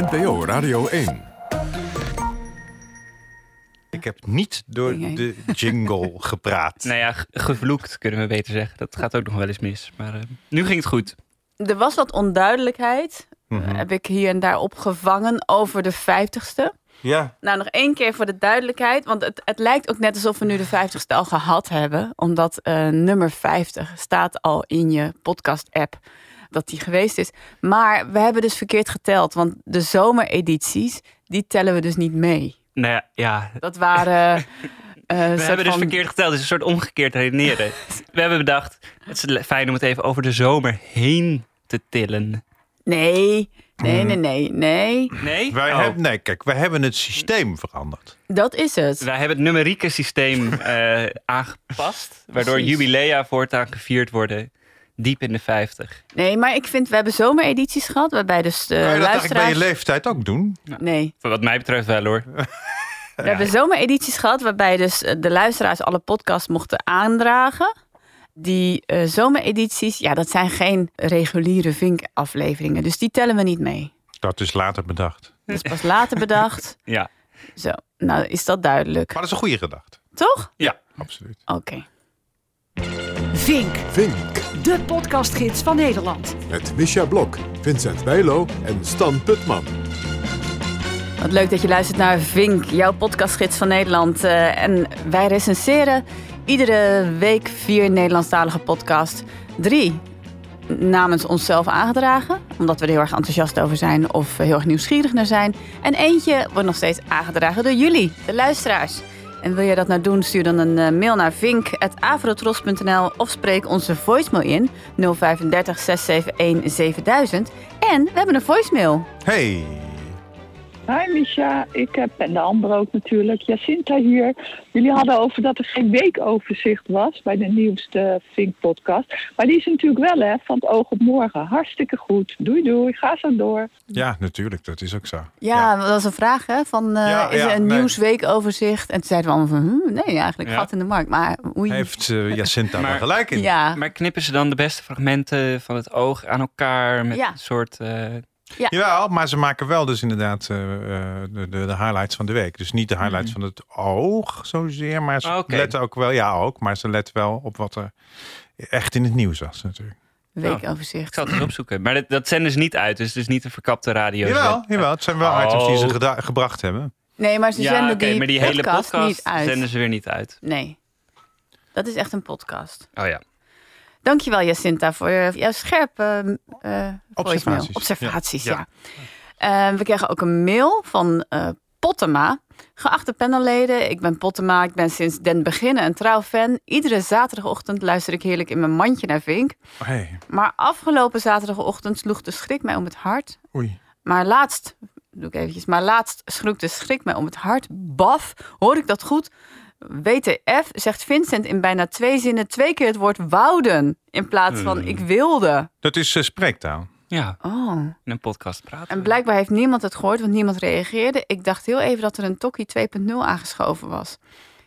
NPO Radio 1. Ik heb niet door de jingle gepraat. Nou ja, ge- gevloekt kunnen we beter zeggen. Dat gaat ook nog wel eens mis. Maar eh, nu ging het goed. Er was wat onduidelijkheid, Mhm. heb ik hier en daar opgevangen, over de 50ste. Ja, Nou, nog één keer voor de duidelijkheid. Want het, het lijkt ook net alsof we nu de 50ste al gehad hebben. Omdat eh, nummer 50 staat al in je podcast-app dat die geweest is. Maar we hebben dus verkeerd geteld. Want de zomeredities, die tellen we dus niet mee. Nou ja, ja Dat waren... eh, we hebben dus van- verkeerd geteld. Het is een soort omgekeerd redeneren. we hebben bedacht, het is fijn om het even over de zomer heen te tillen. Nee, nee, nee, nee, nee. Nee? wij Oh. hebben, nee, kijk, wij hebben het systeem veranderd. Dat is het. Wij hebben het numerieke systeem eh, aangepast. Waardoor jubilea voortaan gevierd worden diep in de 50. Nee, maar ik vind, we hebben zomeredities gehad. Waarbij dus de kan je dat eigenlijk bij je leeftijd ook doen? Nee, Voor wat mij betreft wel hoor. We hebben zomeredities gehad waarbij dus eh, de luisteraars alle podcasts mochten aandragen. Die eh, zomeredities, ja, dat zijn geen reguliere Vink-afleveringen. Dus die tellen we niet mee. Dat is later bedacht. Dat is pas later bedacht. Ja. Zo, nou is dat duidelijk. Maar dat is een goede gedachte. Toch? Ja. Absoluut. Oké. Vink, Vink. de podcastgids van Nederland. Met Misha Blok, Vincent Bijlo en Stan Putman. Wat leuk dat je luistert naar Vink, jouw podcastgids van Nederland. Eh, en wij recenseren iedere week vier Nederlandstalige podcasts. Drie namens onszelf aangedragen, omdat we er heel erg enthousiast over zijn of heel erg nieuwsgierig naar zijn. En eentje wordt nog steeds aangedragen door jullie, de luisteraars. En wil je dat nou doen, stuur dan een eh, mail naar vink.avrotros.nl of spreek onze voicemail in 035 671 7000. En we hebben een voicemail. Hey, Hi Misha, ik heb en de ander ook natuurlijk. Jacinta hier. Jullie hadden over dat er geen weekoverzicht was bij de nieuwste Vink-podcast. Maar die is natuurlijk wel, hè, van het oog op morgen. Hartstikke goed. Doei doei, ga zo door. ja, natuurlijk, dat is ook zo. Ja, dat was een vraag hè, van eh, Ja, is ja, er een nee. nieuwsweekoverzicht? En toen zeiden we allemaal van, hm, nee eigenlijk, Ja. gat in de markt. Maar oei. Heeft eh, Jacinta Maar- gelijk in? ja, Maar knippen ze dan de beste fragmenten van het oog aan elkaar met Ja. een soort... eh, Jawel, maar ze maken wel dus inderdaad eh, eh, de, de, de highlights van de week. Dus niet de highlights van het oog zozeer, maar ze letten ook wel, ja ook, maar ze letten wel op wat er echt in het nieuws was natuurlijk. weekoverzicht. ik zal het eens opzoeken. Maar dat, dat zenden ze niet uit, dus het is niet een verkapte radio. Jawel, jawel, het zijn wel items die ze Oh. gebracht hebben. Nee, maar ze Ja, zenden oké, die, maar die hele podcast, podcast niet uit. zenden ze weer niet uit. Nee, dat is echt een podcast. Oh ja. Dankjewel Jacinta voor je- jouw scherpe voicemail. Observaties. Observaties. Ja. Ja. Eh, we kregen ook een mail van eh Pottema. Geachte panelleden, ik ben Pottema. Ik ben sinds den beginnen een trouw fan. Iedere zaterdagochtend luister ik heerlijk in mijn mandje naar Vink. Oh, hey, Maar afgelopen zaterdagochtend sloeg de schrik mij om het hart. oei. Maar laatst, doe ik eventjes, maar laatst sloeg de schrik mij om het hart. Baf, hoor ik dat goed? WTF zegt Vincent in bijna twee zinnen twee keer het woord wouden. In plaats van Hmm. ik wilde. Dat is eh, spreektaal. Ja, Oh. in een podcast praten. En blijkbaar heeft niemand het gehoord, want niemand reageerde. Ik dacht heel even dat er een Tokkie 2.0 aangeschoven was.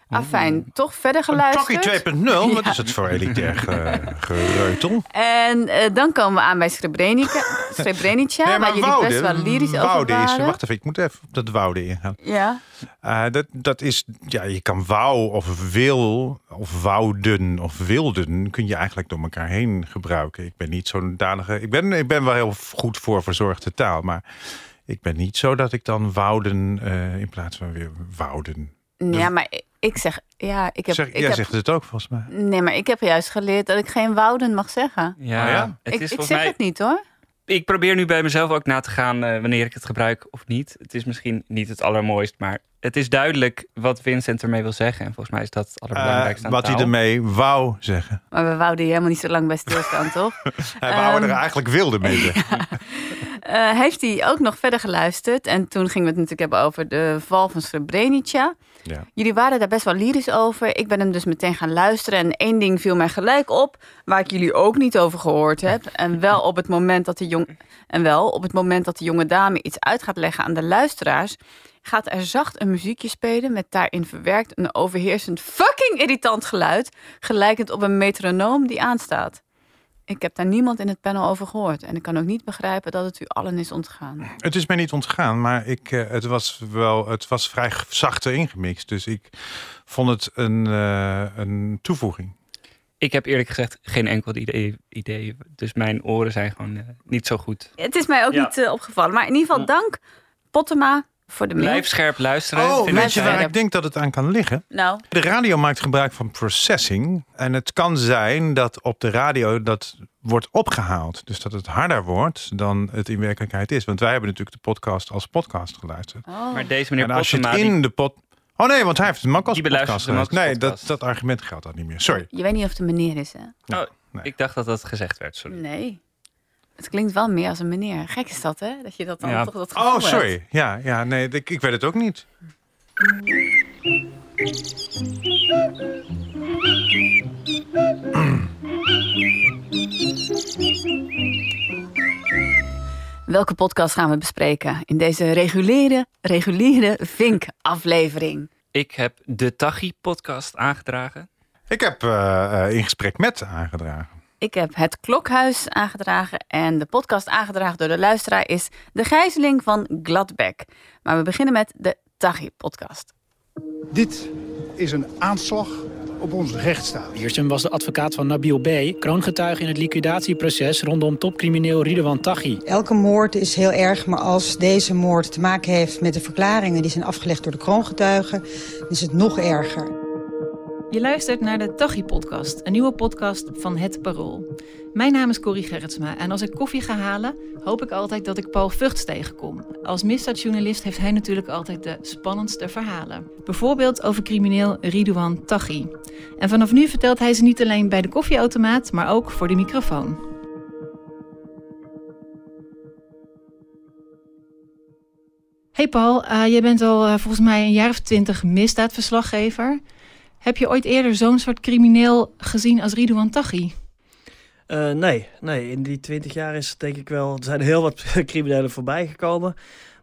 Afijn, toch verder geluisterd. Tokkie 2.0, wat is het voor elitair ge- gereutel? En eh, dan komen we aan bij Srebrenica, Srebrenica waar jullie best wel lyrisch over Woude is, wacht even, ik moet even op dat Woude ingaan. Ja, Eh, dat, dat is, ja, je kan wou of wil of wouden of wilden kun je eigenlijk door elkaar heen gebruiken. Ik ben niet zo'n danige, ik ben, ik ben wel heel goed voor verzorgde taal, maar ik ben niet zo dat ik dan wouden eh, in plaats van weer wouden. ja maar ik- zeg, ja, ik heb, zeg, ik jij heb zegt het ook volgens mij. Nee, maar ik heb juist geleerd dat ik geen wouden mag zeggen. Ja, Oh ja? Het ik is ik volgens zeg mij, het niet hoor. Ik probeer nu bij mezelf ook na te gaan eh, wanneer ik het gebruik of niet. Het is misschien niet het allermooist, maar het is duidelijk wat Vincent ermee wil zeggen. En volgens mij is dat het allerbelangrijkste Eh, aan wat hij ermee wou zeggen. Maar we wouden hier helemaal niet zo lang bij stilstaan, toch? Hij wou er Ehm, eigenlijk wilde mee zeggen. Eh, heeft hij ook nog verder geluisterd. En toen gingen we het natuurlijk hebben over de val van Srebrenica. Ja. Jullie waren daar best wel lyrisch over. Ik ben hem dus meteen gaan luisteren. En één ding viel mij gelijk op, waar ik jullie ook niet over gehoord heb. En wel op het moment dat de, jong... en wel op het moment dat de jonge dame iets uit gaat leggen aan de luisteraars, gaat er zacht een muziekje spelen met daarin verwerkt een overheersend fucking irritant geluid, gelijkend op een metronoom die aanstaat. Ik heb daar niemand in het panel over gehoord. En ik kan ook niet begrijpen dat het u allen is ontgaan. Het is mij niet ontgaan, maar ik, eh, het was wel, het was vrij zachte ingemixt. Dus ik vond het een, eh, een toevoeging. Ik heb eerlijk gezegd geen enkel idee. idee dus mijn oren zijn gewoon eh, niet zo goed. Het is mij ook Ja. niet opgevallen. Maar in ieder geval dank Pottema voor de mail. Blijf scherp luisteren. Oh, vind weet je waar ik denk dat het aan kan liggen? Nou, De radio maakt gebruik van processing. En het kan zijn dat op de radio dat wordt opgehaald. Dus dat het harder wordt dan het in werkelijkheid is. Want wij hebben natuurlijk de podcast als podcast geluisterd. oh. Maar deze meneer en als je het in de pot... Oh nee, want hij heeft hem ook als Die beluistert podcast geluisterd. Nee, dat, podcast. dat argument geldt dan niet meer. Sorry. je weet niet of het een meneer is, hè? Oh, Nee. ik dacht dat dat gezegd werd, sorry. Nee. Het klinkt wel meer als een meneer. Gek is dat, hè? Dat je dat dan Ja. toch dat gevoel Oh, hebt. sorry. Ja, ja nee, ik, ik weet het ook niet. Welke podcast gaan we bespreken in deze reguliere, reguliere Vink-aflevering? Ik heb de Tachi-podcast aangedragen. Ik heb eh, eh, in gesprek met aangedragen. Ik heb het Klokhuis aangedragen en de podcast aangedragen door de luisteraar is De Gijzeling van Gladbeck. Maar we beginnen met de Tachi-podcast. Dit is een aanslag op ons rechtsstaat. Wiersum was de advocaat van Nabil B., kroongetuige in het liquidatieproces rondom topcrimineel Ridwan Taghi. Elke moord is heel erg, maar als deze moord te maken heeft met de verklaringen die zijn afgelegd door de kroongetuigen, is het nog erger. Je luistert naar de Tachi-podcast, een nieuwe podcast van Het Parool. Mijn naam is Corrie Gerritsma en als ik koffie ga halen, hoop ik altijd dat ik Paul Vugts tegenkom. Als misdaadjournalist heeft hij natuurlijk altijd de spannendste verhalen. Bijvoorbeeld over crimineel Ridouan Taghi. En vanaf nu vertelt hij ze niet alleen bij de koffieautomaat, maar ook voor de microfoon. Hey Paul, eh, jij bent al eh, volgens mij een jaar of twintig misdaadverslaggever. Heb je ooit eerder zo'n soort crimineel gezien als Ridouan Taghi? Eh, nee, nee, in die twintig jaar is denk ik wel. Er zijn heel wat criminelen voorbij gekomen.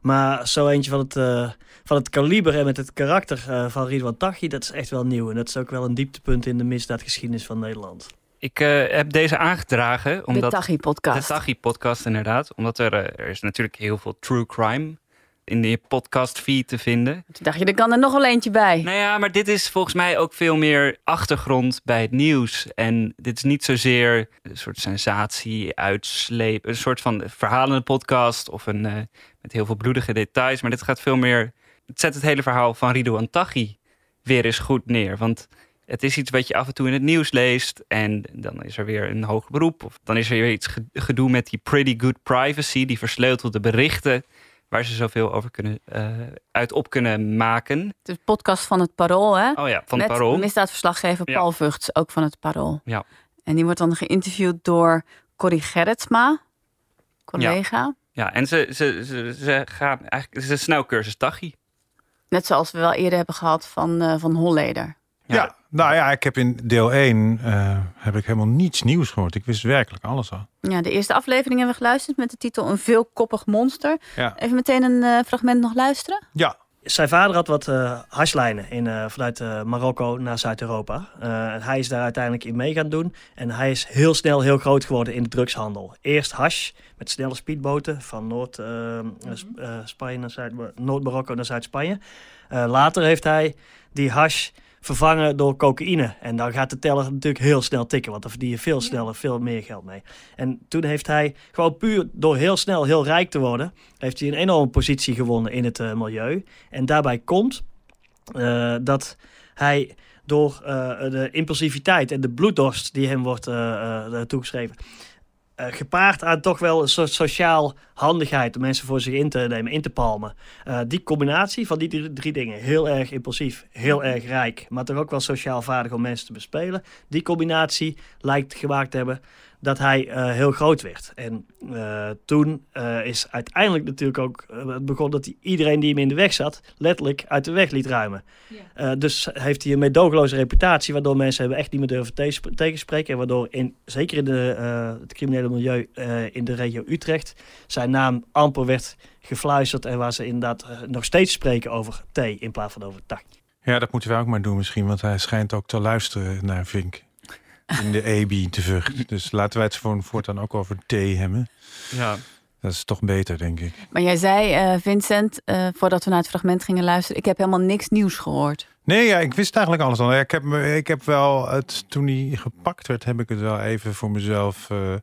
Maar zo eentje van het, eh, van het kaliber en met het karakter eh, van Ridwan Taghi, dat is echt wel nieuw. En dat is ook wel een dieptepunt in de misdaadgeschiedenis van Nederland. Ik eh, heb deze aangedragen De omdat... Tachi-podcast. De Tachi-podcast inderdaad. Omdat er, er is natuurlijk heel veel true crime in de podcast feed te vinden. Toen dacht je, er kan er nog wel eentje bij. Nou ja, maar dit is volgens mij ook veel meer achtergrond bij het nieuws. En dit is niet zozeer een soort sensatie, uitsleep, een soort van verhalende podcast of een eh, met heel veel bloedige details. Maar dit gaat veel meer. Het zet het hele verhaal van Ridouan Taghi weer eens goed neer. Want het is iets wat je af en toe in het nieuws leest. En dan is er weer een hoger beroep. Of dan is er weer iets ge- gedoe met die pretty good privacy, die versleutelde berichten. Waar ze zoveel over kunnen, eh, uit op kunnen maken. De podcast van het Parool, hè? Oh ja, van het Parool. misdaadverslaggever Ja. Paul Vugts, ook van het Parool. Ja. En die wordt dan geïnterviewd door Corrie Gerritsma, collega. Ja, en ze, ze, ze, ze gaan eigenlijk. Het is een snelcursus Tachi. Net zoals we wel eerder hebben gehad van, eh, van Holleder. Ja. nou ja, ik heb in deel 1 eh, heb ik helemaal niets nieuws gehoord. Ik wist werkelijk alles al. Ja, de eerste aflevering hebben we geluisterd met de titel Een veelkoppig monster. Ja. Even meteen een eh, fragment nog luisteren. Ja, Zijn vader had wat eh hashlijnen in, eh, vanuit eh, Marokko naar Zuid-Europa. Eh, en hij is daar uiteindelijk in mee gaan doen. En hij is heel snel heel groot geworden in de drugshandel. Eerst hash met snelle speedboten van Noord, Sp- Spanje naar Zuid, Noord-Marokko naar Zuid-Spanje. Eh, later heeft hij die hash vervangen door cocaïne. En dan gaat de teller natuurlijk heel snel tikken, want dan verdien je veel sneller veel meer geld mee. En toen heeft hij gewoon puur door heel snel heel rijk te worden, heeft hij een enorme positie gewonnen in het eh, milieu. En daarbij komt eh, dat hij door eh, de impulsiviteit en de bloeddorst die hem wordt toegeschreven, eh, gepaard aan toch wel een soort sociaal handigheid om mensen voor zich in te nemen, in te palmen. Eh, die combinatie van die drie, drie dingen, heel erg impulsief, heel erg rijk, maar toch ook wel sociaal vaardig om mensen te bespelen, die combinatie lijkt gemaakt te hebben dat hij eh, heel groot werd. En eh, toen eh, is uiteindelijk natuurlijk ook het begon dat hij iedereen die hem in de weg zat, letterlijk uit de weg liet ruimen. Eh, dus heeft hij een meedogenloze reputatie, waardoor mensen hebben echt niet meer durven te- tegenspreken. En waardoor, in, zeker in de, eh, het criminele milieu eh, in de regio Utrecht, zijn naam amper werd gefluisterd. En waar ze inderdaad nog steeds spreken over T in plaats van over tak. ja, dat moeten wij ook maar doen misschien. Want hij schijnt ook te luisteren naar Vink. In de EBI te Vught. Dus laten wij het voor, voortaan ook over thee hebben. Ja. Dat is toch beter, denk ik. Maar jij zei, eh, Vincent, eh, voordat we naar het fragment gingen luisteren, ik heb helemaal niks nieuws gehoord. Nee, ja, ik wist eigenlijk alles al. Ja, ik, heb, me- ik heb wel het, toen hij gepakt werd, heb ik het wel even voor mezelf eh,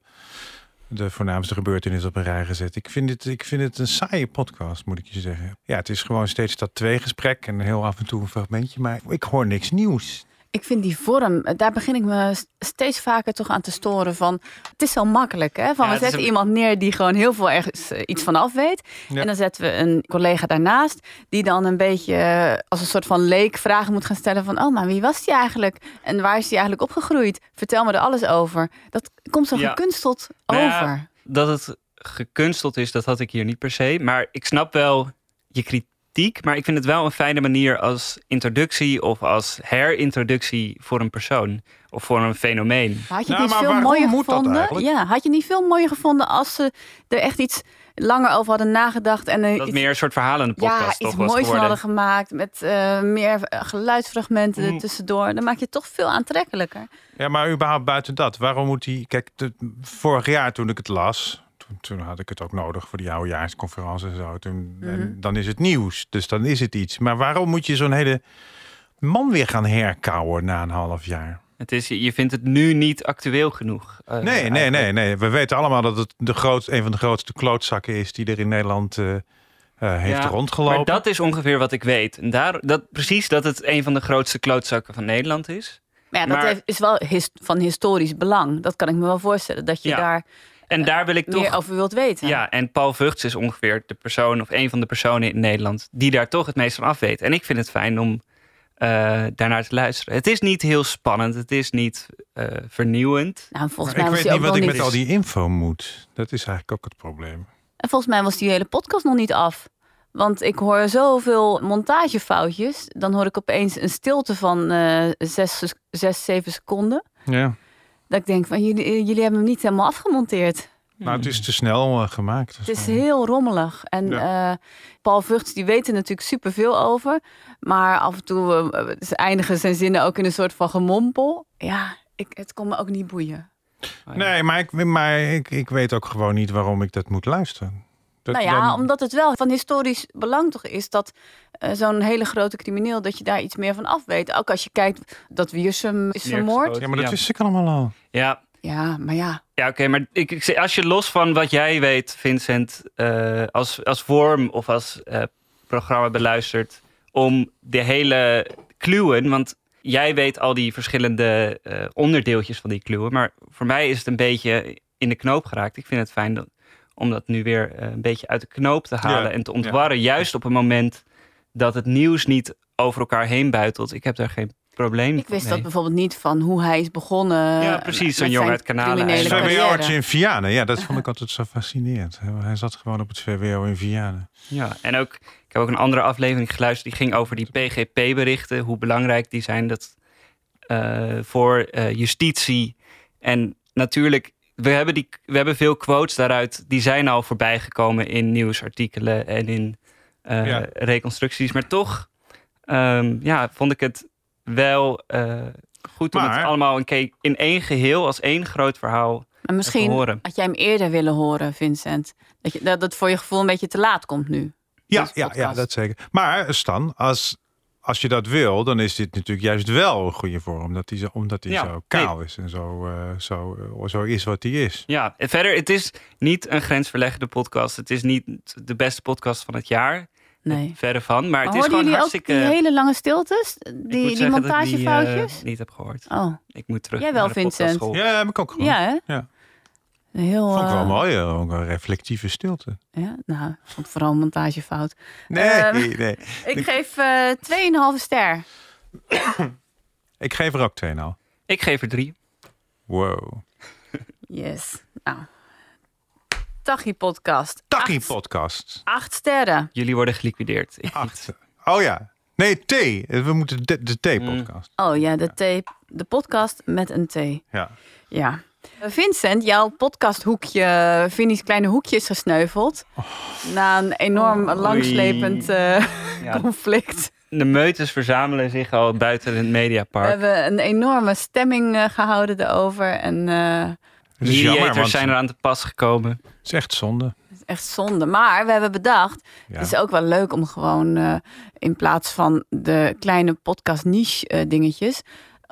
de voornaamste gebeurtenissen op een rij gezet. Ik vind, het, ik vind het een saaie podcast, moet ik je zeggen. Ja, het is gewoon steeds dat twee gesprek en heel af en toe een fragmentje, maar ik hoor niks nieuws. Ik vind die vorm, eh, daar begin ik me steeds vaker toch aan te storen van. Het is zo makkelijk, hè? Van Ja, we zetten een- iemand neer die gewoon heel veel ergens eh, iets van af weet. Ja. En dan zetten we een collega daarnaast die dan een beetje eh, als een soort van leek vragen moet gaan stellen van, oh, maar wie was die eigenlijk? En waar is die eigenlijk opgegroeid? Vertel me er alles over. Dat komt zo Ja. gekunsteld Nou over. dat het gekunsteld is, dat had ik hier niet per se. Maar ik snap wel je kritiek. Maar ik vind het wel een fijne manier als introductie of als herintroductie voor een persoon of voor een fenomeen. Had je Nou, het niet maar veel mooier gevonden? Ja, had je niet veel mooier gevonden als ze er echt iets langer over hadden nagedacht en Dat iets, meer een soort verhalende ja, podcast iets toch was moois hadden gemaakt met eh, meer geluidsfragmenten Mm. er tussendoor. Dan maak je het toch veel aantrekkelijker. Ja, maar überhaupt buiten dat, waarom moet hij... Kijk, de- vorig jaar toen ik het las, toen, had ik het ook nodig voor die oudejaarsconferentie en zo. Toen, Mhm. en dan is het nieuws, dus dan is het iets. Maar waarom moet je zo'n hele man weer gaan herkauwen na een half jaar? Het is, je vindt het nu niet actueel genoeg. eh, Nee, nee, eigenlijk. nee, nee. We weten allemaal dat het de groot, een van de grootste klootzakken is die er in Nederland eh, eh, heeft Ja, rondgelopen. Maar dat is ongeveer wat ik weet. En daar, dat, precies dat het een van de grootste klootzakken van Nederland is. Maar ja, dat Maar- heeft- is wel his- van historisch belang. Dat kan ik me wel voorstellen. Dat je Ja, daar En daar wil ik meer toch... over wilt weten. Ja, en Paul Vugts is ongeveer de persoon of een van de personen in Nederland die daar toch het meest van af weet. En ik vind het fijn om eh, daarnaar te luisteren. Het is niet heel spannend, het is niet eh, vernieuwend. Nou, volgens Maar mij ik was weet niet wat ik met al die info moet. Dat is eigenlijk ook het probleem. En volgens mij was die hele podcast nog niet af. Want ik hoor zoveel montagefoutjes. Dan hoor ik opeens een stilte van eh zes, zes, zeven seconden. Ja. Dat ik denk van, jullie, jullie hebben hem niet helemaal afgemonteerd. Nou, het is te snel eh, gemaakt. Het is heel rommelig. En eh, Paul Vugts, die weet er natuurlijk superveel over. Maar af en toe eh, ze eindigen zijn zinnen ook in een soort van gemompel. Ja, ik, het kon me ook niet boeien. Nee, maar, ik, maar ik, ik weet ook gewoon niet waarom ik dat moet luisteren. Dat, nou ja, dan- omdat het wel van historisch belang toch is dat eh, zo'n hele grote crimineel, dat je daar iets meer van af weet. Ook als je kijkt dat Wiersum is vermoord. Ja, maar dat Ja. wist ik allemaal al. Ja, Ja, maar ja. Ja, oké, maar ik, ik, zeg, als je los van wat jij weet, Vincent, eh, als, als vorm of als eh, programma beluistert, om de hele kluwen, want jij weet al die verschillende eh, onderdeeltjes van die kluwen, maar voor mij is het een beetje in de knoop geraakt. Ik vind het fijn dat, om dat nu weer eh, een beetje uit de knoop te halen Ja, en te ontwarren, juist op een moment dat het nieuws niet over elkaar heen buitelt. Ik heb daar geen probleem Ik wist mee. dat bijvoorbeeld niet van hoe hij is begonnen. Ja, precies, met zo'n jongen uit Kanalen in Vianen. Ja, dat vond ik altijd zo fascinerend. Hij zat gewoon op het VWO in Vianen. Ja, en ook, ik heb ook een andere aflevering geluisterd die ging over die PGP-berichten, hoe belangrijk die zijn dat, eh, voor eh, justitie. En natuurlijk, we hebben, die, we hebben veel quotes daaruit, die zijn al voorbij gekomen in nieuwsartikelen en in eh, Ja. reconstructies. Maar toch ehm, ja, vond ik het wel eh, goed om Maar- het allemaal in, in één geheel, als één groot verhaal Maar te misschien horen. had jij hem eerder willen horen, Vincent. Dat, je, dat het voor je gevoel een beetje te laat komt nu. Ja, ja, ja, dat zeker. Maar Stan, als, als je dat wil, dan is dit natuurlijk juist wel een goede vorm. Omdat hij zo, omdat Ja, zo kaal is en zo, eh, zo, eh, zo is wat hij is. Ja, en verder, het is niet een grensverleggende podcast. Het is niet de beste podcast van het jaar. Nee. Verre van. Maar het is hoorden gewoon jullie hartstikke... ook die hele lange stiltes? Die, die, montagefoutjes? eh, niet heb gehoord. Oh, Ik moet terug Jij wel, naar de Vincent. Ja, heb ik ook gewoon. ja hè? Ja. Heel, Vond ik wel eh, mooi, eh, ook een reflectieve stilte. Ja, nou, ik vond vooral een montagefout. Nee, Ehm, nee. Ik geef eh 2,5 ster. Ik geef er ook twee nou. Ik geef er drie. Wow. Yes. Nou. Tachi podcast. Acht- podcast. Acht sterren. Jullie worden geliquideerd. Ik Acht. Oh ja. Nee, T. We moeten de, de T-podcast. Oh ja, de, tape, de podcast met een T. Ja. Ja. Eh, Vincent, jouw podcasthoekje, Vinnie's kleine hoekje is gesneuveld. Na een enorm Oei. langslepend eh, Ja. conflict. De meutes verzamelen zich al buiten het We Mediapark. hebben een enorme stemming eh, gehouden erover. En eh, jammer, Mediators zijn er aan te pas gekomen. het is echt zonde. het is echt zonde. Maar we hebben bedacht, Ja. het is ook wel leuk om gewoon eh, in plaats van de kleine podcast niche eh, dingetjes,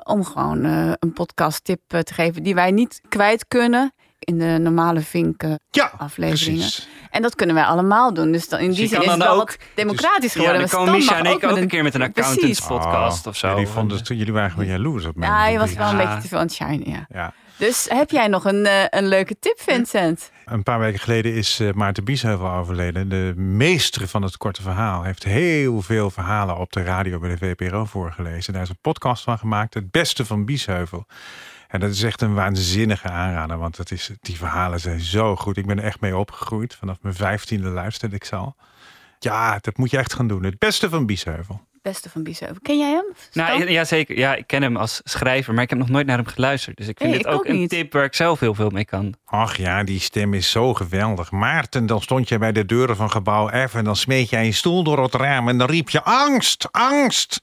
om gewoon eh, een podcast tip eh, te geven die wij niet kwijt kunnen in de normale Vink eh, Ja, afleveringen. precies. En dat kunnen wij allemaal doen. Dus dan, in Dus die zin is het dan wel ook- wat democratisch Ja, geworden. dan Maar komen Misha en mag ik ook met een keer met een accountants podcast Oh, of zo. ja, die vonden het, jullie waren gewoon jaloers op mij. Ja, je was wel een Ja. beetje te veel aan het shinen, ja. Ja. Dus heb jij nog een, eh, een leuke tip, Vincent? Een paar weken geleden is eh, Maarten Biesheuvel overleden. De meester van het korte verhaal. Heeft heel veel verhalen op de radio bij de VPRO voorgelezen. Daar is een podcast van gemaakt. Het beste van Biesheuvel. En dat is echt een waanzinnige aanrader. Want het is, die verhalen zijn zo goed. Ik ben er echt mee opgegroeid. Vanaf mijn vijftiende luisterde ik ze al. Ja, dat moet je echt gaan doen. Het beste van Biesheuvel. Beste van Biesheuvel. Ken jij hem? Nou, Stan? ja, ja, zeker. Ja, ik ken hem als schrijver, maar ik heb nog nooit naar hem geluisterd. Dus ik vind dit ik ook, ook een niet. tip waar ik zelf heel veel mee kan. Ach ja, die stem is zo geweldig. Maarten, dan stond je bij de deuren van gebouw F... en dan smeet jij een stoel door het raam... en dan riep je angst, angst.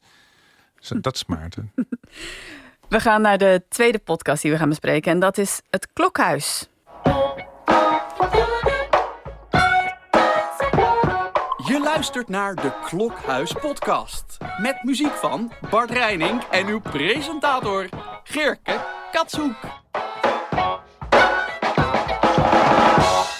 Zo, Dat is Maarten. We gaan naar de tweede podcast die we gaan bespreken. En dat is het Klokhuis. Je luistert naar de Klokhuis podcast. Met muziek van Bart Reining en uw presentator Geerke Katshoek.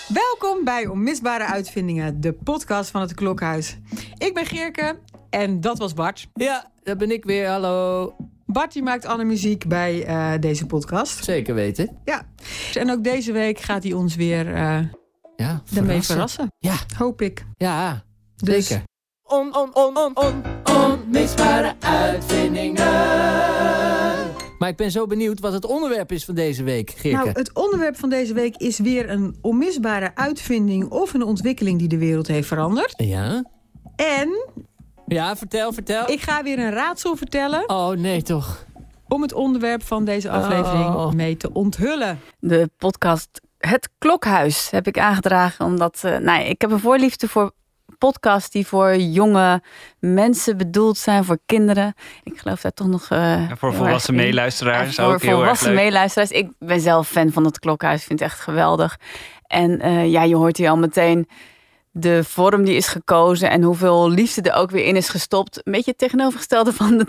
Welkom bij Onmisbare Uitvindingen, de podcast van het Klokhuis. Ik ben Geerke en dat was Bart. Ja, dat ben ik weer. Hallo. Bart die maakt alle muziek bij eh, deze podcast. Zeker weten. Ja. En ook deze week gaat hij ons weer eh Ja, daarmee verrassen. verrassen. Ja. Hoop ik. Ja, Dus- zeker. On, on, on, on, on, onmisbare uitvindingen. Maar ik ben zo benieuwd wat het onderwerp is van deze week, Geerke. Nou, het onderwerp van deze week is weer een onmisbare uitvinding of een ontwikkeling die de wereld heeft veranderd. Ja? En Ja, vertel, vertel. ik ga weer een raadsel vertellen Oh, nee toch. om het onderwerp van deze aflevering Oh. mee te onthullen. De podcast Het Klokhuis heb ik aangedragen. Omdat eh, nou, ja, ik heb een voorliefde voor podcasts die voor jonge mensen bedoeld zijn, voor kinderen. Ik geloof daar toch nog. eh, En voor volwassen meeluisteraars En ook voor heel erg volwassen leuk. meeluisteraars. Ik ben zelf fan van het Klokhuis. Vind het echt geweldig. En eh, ja, je hoort hier al meteen de vorm die is gekozen en hoeveel liefde er ook weer in is gestopt. Een beetje het tegenovergestelde van de.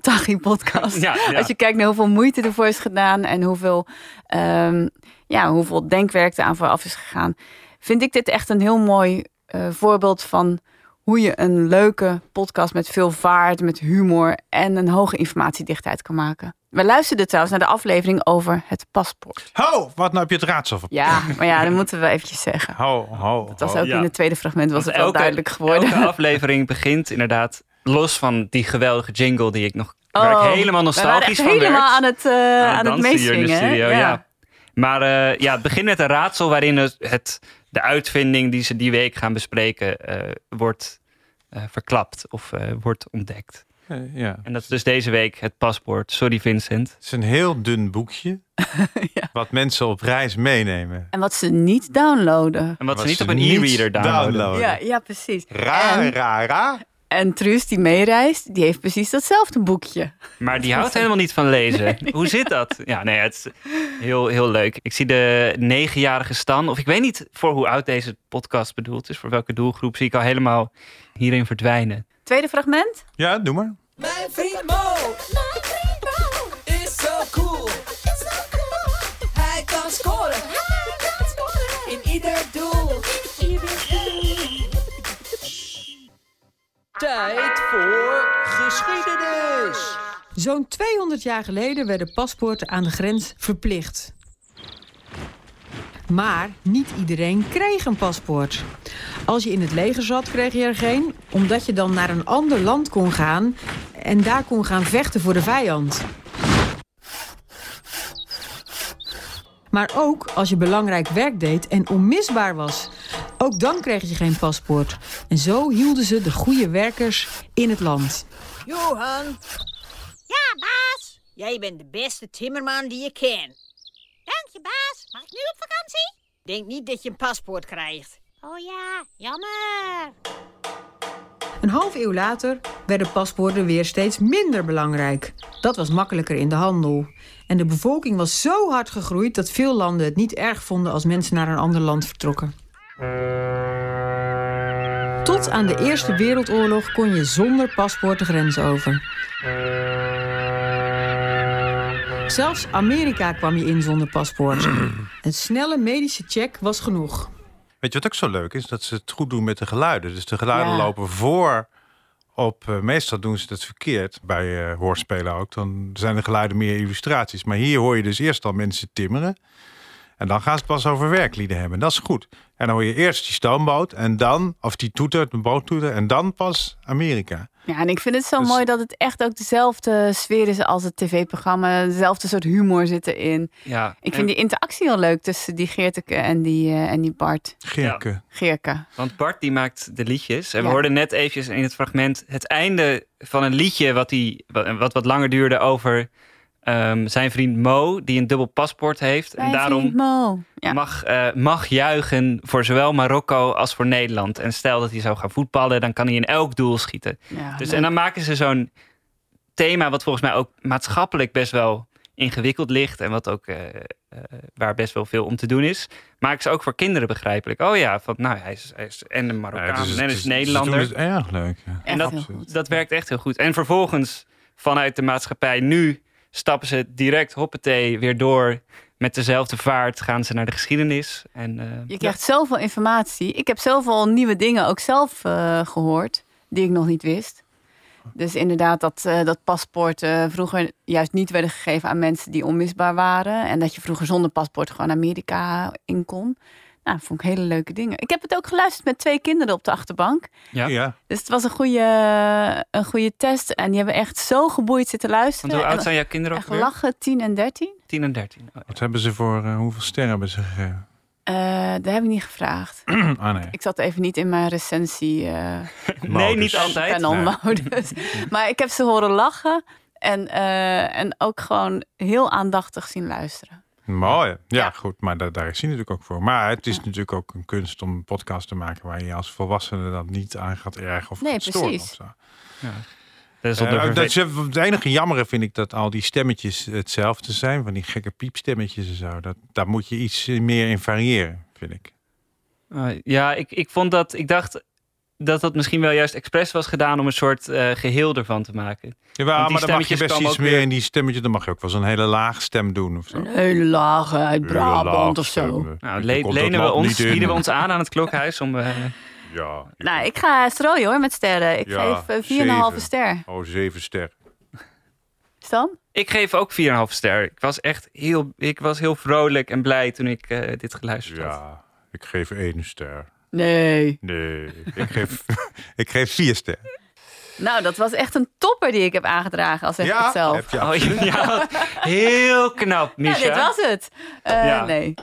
Ja, ja. Als je kijkt naar hoeveel moeite ervoor is gedaan en hoeveel, ehm, ja, hoeveel denkwerk er aan vooraf is gegaan, vind ik dit echt een heel mooi eh, voorbeeld van hoe je een leuke podcast met veel vaart, met humor en een hoge informatiedichtheid kan maken. We luisterden trouwens naar de aflevering over het paspoort. Ho, wat nou heb je het raadsel van? Ja, maar ja, dat moeten we eventjes zeggen. Ho, ho, Dat was ho. ook Ja. in het tweede fragment was Want het wel duidelijk geworden. Elke aflevering begint inderdaad los van die geweldige jingle die ik nog waar Oh, ik helemaal we nostalgisch van helemaal werd. aan het, eh, aan het dansen hier in de meezwingen. hè? studio, ja. Maar eh, ja, het begint met een raadsel waarin het, het, de uitvinding die ze die week gaan bespreken eh, wordt eh, verklapt of eh, wordt ontdekt. Ja. En dat is dus deze week het paspoort. Sorry Vincent. Het is een heel dun boekje. Wat mensen op reis meenemen. En wat ze niet downloaden. En wat ze Wat niet ze op een e-reader downloaden. downloaden. Ja, ja precies. Ra, En- ra, ra. En Truus die meereist, die heeft precies datzelfde boekje. Maar die houdt helemaal niet van lezen. Hoe zit dat? Ja, nee, het is heel, heel leuk. Ik zie de negenjarige Stan, of ik weet niet voor hoe oud deze podcast bedoeld is, voor welke doelgroep, zie ik al helemaal hierin verdwijnen. Tweede fragment. Ja, doe maar. Mijn vriend Mo. Is zo cool. Hij kan scoren. In ieder Tijd voor geschiedenis. Zo'n 200 jaar geleden werden paspoorten aan de grens verplicht. Maar niet iedereen kreeg een paspoort. Als je in het leger zat, kreeg je er geen, omdat je dan naar een ander land kon gaan en daar kon gaan vechten voor de vijand. Maar ook als je belangrijk werk deed en onmisbaar was. Ook dan kreeg je geen paspoort. En zo hielden ze de goede werkers in het land. Johan. Ja, baas. Jij bent de beste timmerman die je kent. Dank je, baas. Mag ik nu op vakantie? Denk niet dat je een paspoort krijgt. Oh ja, jammer. Een half eeuw later werden paspoorten weer steeds minder belangrijk. Dat was makkelijker in de handel. En de bevolking was zo hard gegroeid dat veel landen het niet erg vonden als mensen naar een ander land vertrokken. Tot aan de Eerste Wereldoorlog kon je zonder paspoort de grens over. Zelfs Amerika kwam je in zonder paspoort. Een snelle medische check was genoeg. Weet je wat ook zo leuk is? Dat ze het goed doen met de geluiden. Dus de geluiden Ja. lopen voor op... eh, meestal doen ze het verkeerd, bij eh hoorspelen ook. Dan zijn de geluiden meer illustraties. Maar hier hoor je dus eerst al mensen timmeren. En dan gaan ze het pas over werklieden hebben. Dat is goed. En dan hoor je eerst die stoomboot. En dan, of die toeter, de boot toeter. En dan pas Amerika. Ja, en ik vind het zo Dus- mooi dat het echt ook dezelfde sfeer is als het tv-programma. Dezelfde soort humor zit erin. Ja, Ik en- vind die interactie heel leuk tussen die Geerteke en die, eh, en die Bart. Geerke. Geerke. Want Bart die maakt de liedjes. En we Ja. hoorden net eventjes in het fragment het einde van een liedje wat, die, wat, wat wat langer duurde over ehm, zijn vriend Mo, die een dubbel paspoort heeft. en daarom vriend Mo. Ja. mag, eh, mag juichen voor zowel Marokko als voor Nederland. En stel dat hij zou gaan voetballen, dan kan hij in elk doel schieten. Ja, dus, leuk. en dan maken ze zo'n thema wat volgens mij ook maatschappelijk best wel ingewikkeld ligt. En wat ook, eh, eh, waar best wel veel om te doen is. Maken ze ook voor kinderen begrijpelijk. Oh ja, van, nou, hij is, hij is en een Marokkaan Ja, is- en is is- Nederlander. Het leuk. ja. En dat, dat werkt echt heel goed. En vervolgens vanuit de maatschappij nu stappen ze direct hoppatee weer door. Met dezelfde vaart gaan ze naar de geschiedenis. En, eh, Je krijgt zoveel informatie. Ik heb zoveel nieuwe dingen ook zelf eh, gehoord, die ik nog niet wist. Dus inderdaad, dat, eh dat paspoorten vroeger juist niet werden gegeven aan mensen die onmisbaar waren. En dat je vroeger zonder paspoort gewoon Amerika in kon. Nou, dat vond ik hele leuke dingen. Ik heb het ook geluisterd met twee kinderen op de achterbank. Ja. ja. Dus het was een goede, een goede test. En die hebben echt zo geboeid zitten luisteren. Want hoe oud zijn jouw kinderen ook Echt weer? lachen, 10 en 13. 10 en 13. Oh, Wat hebben ze voor, eh, hoeveel sterren hebben ze gegeven? Eh dat heb ik niet gevraagd. ah nee. Ik zat even niet in mijn recensie. eh Nee, niet altijd. panelmodus. maar ik heb ze horen lachen. En, eh, en ook gewoon heel aandachtig zien luisteren. Mooi. Ja, goed. Maar daar, daar is hij natuurlijk ook voor. Maar het is natuurlijk ook een kunst om een podcast te maken waar je als volwassene dan niet aan gaat ergen of Nee, gaat storen precies. Of zo. Ja. Dat is Eh, dat is, het enige jammere vind ik dat al die stemmetjes hetzelfde zijn. Van die gekke piepstemmetjes en zo. Dat, daar moet je iets meer in variëren, vind ik. Uh, ja, ik, ik vond dat. Ik dacht dat dat misschien wel juist expres was gedaan om een soort eh, geheel ervan te maken. Die maar dan mag je best iets meer in die stemmetje. Dan mag je ook wel zo'n hele laag stem doen of zo. Een hele lage uit Brabant of zo. eh. Nou, le- lenen we ons, bieden we ons aan aan het klokhuis om. eh, Ja, Nou, ik ga strooien hoor met sterren. Ik Ja, geef eh, 4,5 zeven. ster. Oh, zeven ster. Stan? ik geef ook 4,5 ster. Ik was echt heel, ik was heel vrolijk en blij toen ik eh, dit geluisterd had. Ja, ik geef één ster. Nee. Nee, ik geef, ik geef vier ster. Nou, dat was echt een topper die ik heb aangedragen, al zeg ik het zelf. heb je Oh, ja, heel knap, Ja, Misha. dit was het. Eh, Ja. Nee.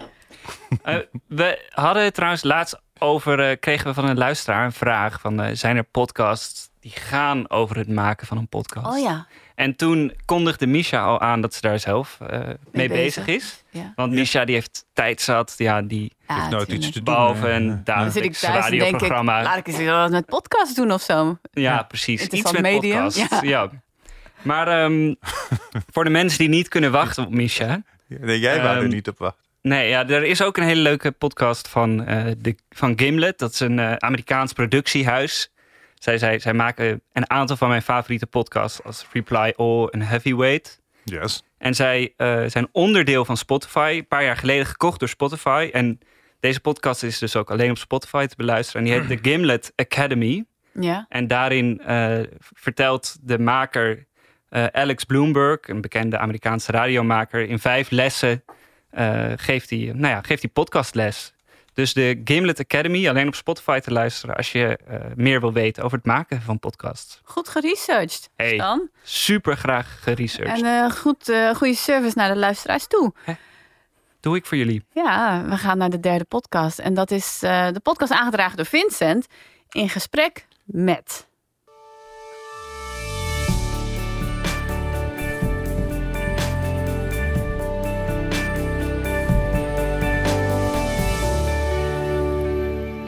Eh, we hadden het trouwens laatst over, eh, kregen we van een luisteraar een vraag van, eh, zijn er podcasts die gaan over het maken van een podcast? Oh ja. En toen kondigde Misha al aan dat ze daar zelf eh, mee, bezig. bezig. is. Ja. Want Misha die heeft tijd zat, ja, die Ja, nooit iets te doen. behalve een Dan zit ik dagelijks radioprogramma. laat ik eens wat met podcast doen of zo. Ja, precies. Iets Interessant met medium, podcast. ja. Ja. Maar ehm, voor de mensen die niet kunnen wachten op Misha. Nee, jij wou er Ehm, niet op wachten. Nee, ja, er is ook een hele leuke podcast van, eh, de, van Gimlet. Dat is een eh, Amerikaans productiehuis. Zij, zij, zij maken een aantal van mijn favoriete podcasts als Reply All en Heavyweight. Yes. En zij eh, zijn onderdeel van Spotify. Een paar jaar geleden gekocht door Spotify. En deze podcast is dus ook alleen op Spotify te beluisteren. En die heet de Gimlet Academy. Ja. En daarin eh, vertelt de maker eh, Alex Bloomberg, een bekende Amerikaanse radiomaker, in vijf lessen eh, geeft hij nou ja, geeft hij podcastles. Dus de Gimlet Academy, alleen op Spotify te luisteren als je eh, meer wil weten over het maken van podcasts. Goed geresearched, Hey. Stan. Super graag geresearched. En eh, goed, eh, goede service naar de luisteraars toe. Doe ik voor jullie. Ja, we gaan naar de derde podcast. En dat is de podcast aangedragen door Vincent in gesprek met.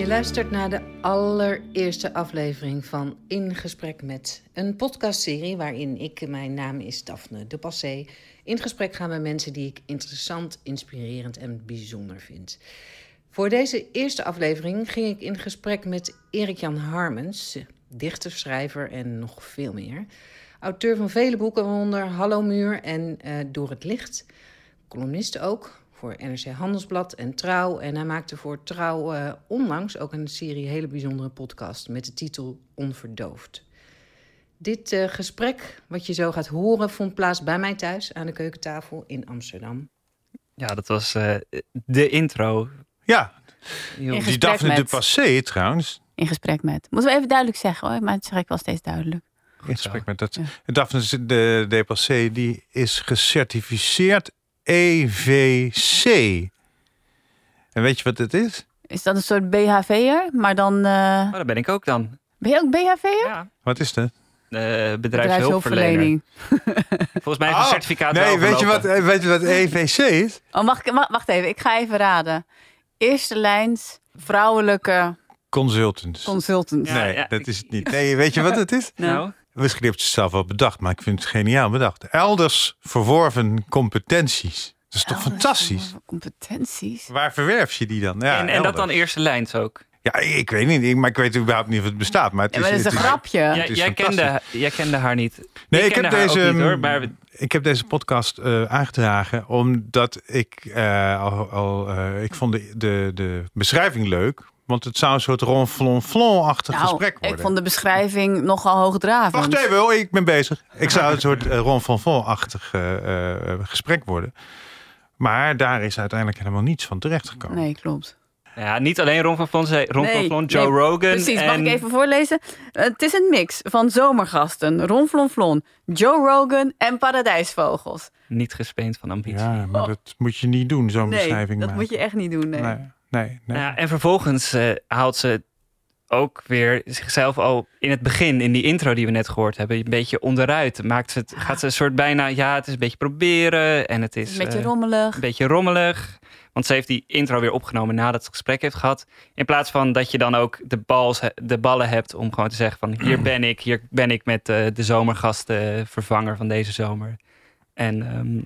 Luistert naar de allereerste aflevering van In Gesprek met, een podcastserie waarin ik, mijn naam is Daphne de Passé, in gesprek ga met mensen die ik interessant, inspirerend en bijzonder vind. Voor deze eerste aflevering ging ik in gesprek met Erik-Jan Harmens, dichter, schrijver en nog veel meer. Auteur van vele boeken, waaronder Hallo Muur en eh, Door het Licht. Columnist ook, voor NRC Handelsblad en Trouw. En hij maakte voor Trouw eh, onlangs ook een serie hele bijzondere podcast met de titel Onverdoofd. Dit eh, gesprek, wat je zo gaat horen, vond plaats bij mij thuis aan de keukentafel in Amsterdam. Ja, dat was eh, de intro. Ja, In die Daphne de Passé trouwens. In gesprek met. Moeten we even duidelijk zeggen hoor, maar het zeg ik wel steeds duidelijk. In gesprek met dat. Daphne de, de Passé die is gecertificeerd EVC. En weet je wat het is? Is dat een soort BHV'er? Maar dan. eh, Oh, dat ben ik ook dan. Ben je ook BHV'er? Ja. Wat is dat? Uh, bedrijfshulpverlening. Volgens mij is een Oh, certificaat Nee, wel weet je, wat, weet je wat EVC is? Oh, mag ik, wa- wacht even, ik ga even raden. Eerste lijns vrouwelijke Consultants. consultants. nee, dat is het niet. Nee, weet je wat het is? Nou? Misschien heb je het zelf wel bedacht, maar ik vind het geniaal bedacht. Elders verworven competenties. Dat is toch fantastisch? Competenties. Waar verwerf je die dan? Ja, en, en dat dan eerste lijns ook. Ja, ik weet niet, maar ik weet überhaupt niet of het bestaat. Maar het Ja, is, maar is het een grapje. het Jij, is jij, fantastisch. kende, jij kende haar niet. Nee, ik, heb deze, niet, hoor, maar ik heb deze podcast eh, aangedragen omdat ik eh, al, al eh, ik vond de, de, de beschrijving leuk. Want het zou een soort ronflonflon-achtig Nou, gesprek worden. ik vond de beschrijving nogal hoogdravend. Wacht even, hoor, ik ben bezig. Ik zou een soort uh, ronflonflon-achtig eh, eh, gesprek worden. Maar daar is uiteindelijk helemaal niets van terechtgekomen. Nee, klopt. Ja, niet alleen Ron van zei- Ron van Joe nee, Rogan. Precies, mag en... ik even voorlezen? Eh, het is een mix van zomergasten, Ron Flon Flon, Joe Rogan en paradijsvogels. Niet gespeend van ambitie. Ja, maar dat moet je niet doen, zo'n Nee, beschrijving dat maken. moet je echt niet doen. Nee. Nee, nee. Ja, en vervolgens eh, haalt ze ook weer zichzelf al in het begin, in die intro die we net gehoord hebben, een beetje onderuit. Maakt ze het, gaat ze een soort bijna, ja, het is een beetje proberen en het is Een beetje eh, rommelig. Een beetje rommelig. Want ze heeft die intro weer opgenomen nadat ze het gesprek heeft gehad. In plaats van dat je dan ook de, bals, de ballen hebt om gewoon te zeggen van hier ben ik, hier ben ik met eh, de zomergasten vervanger van deze zomer. En ehm,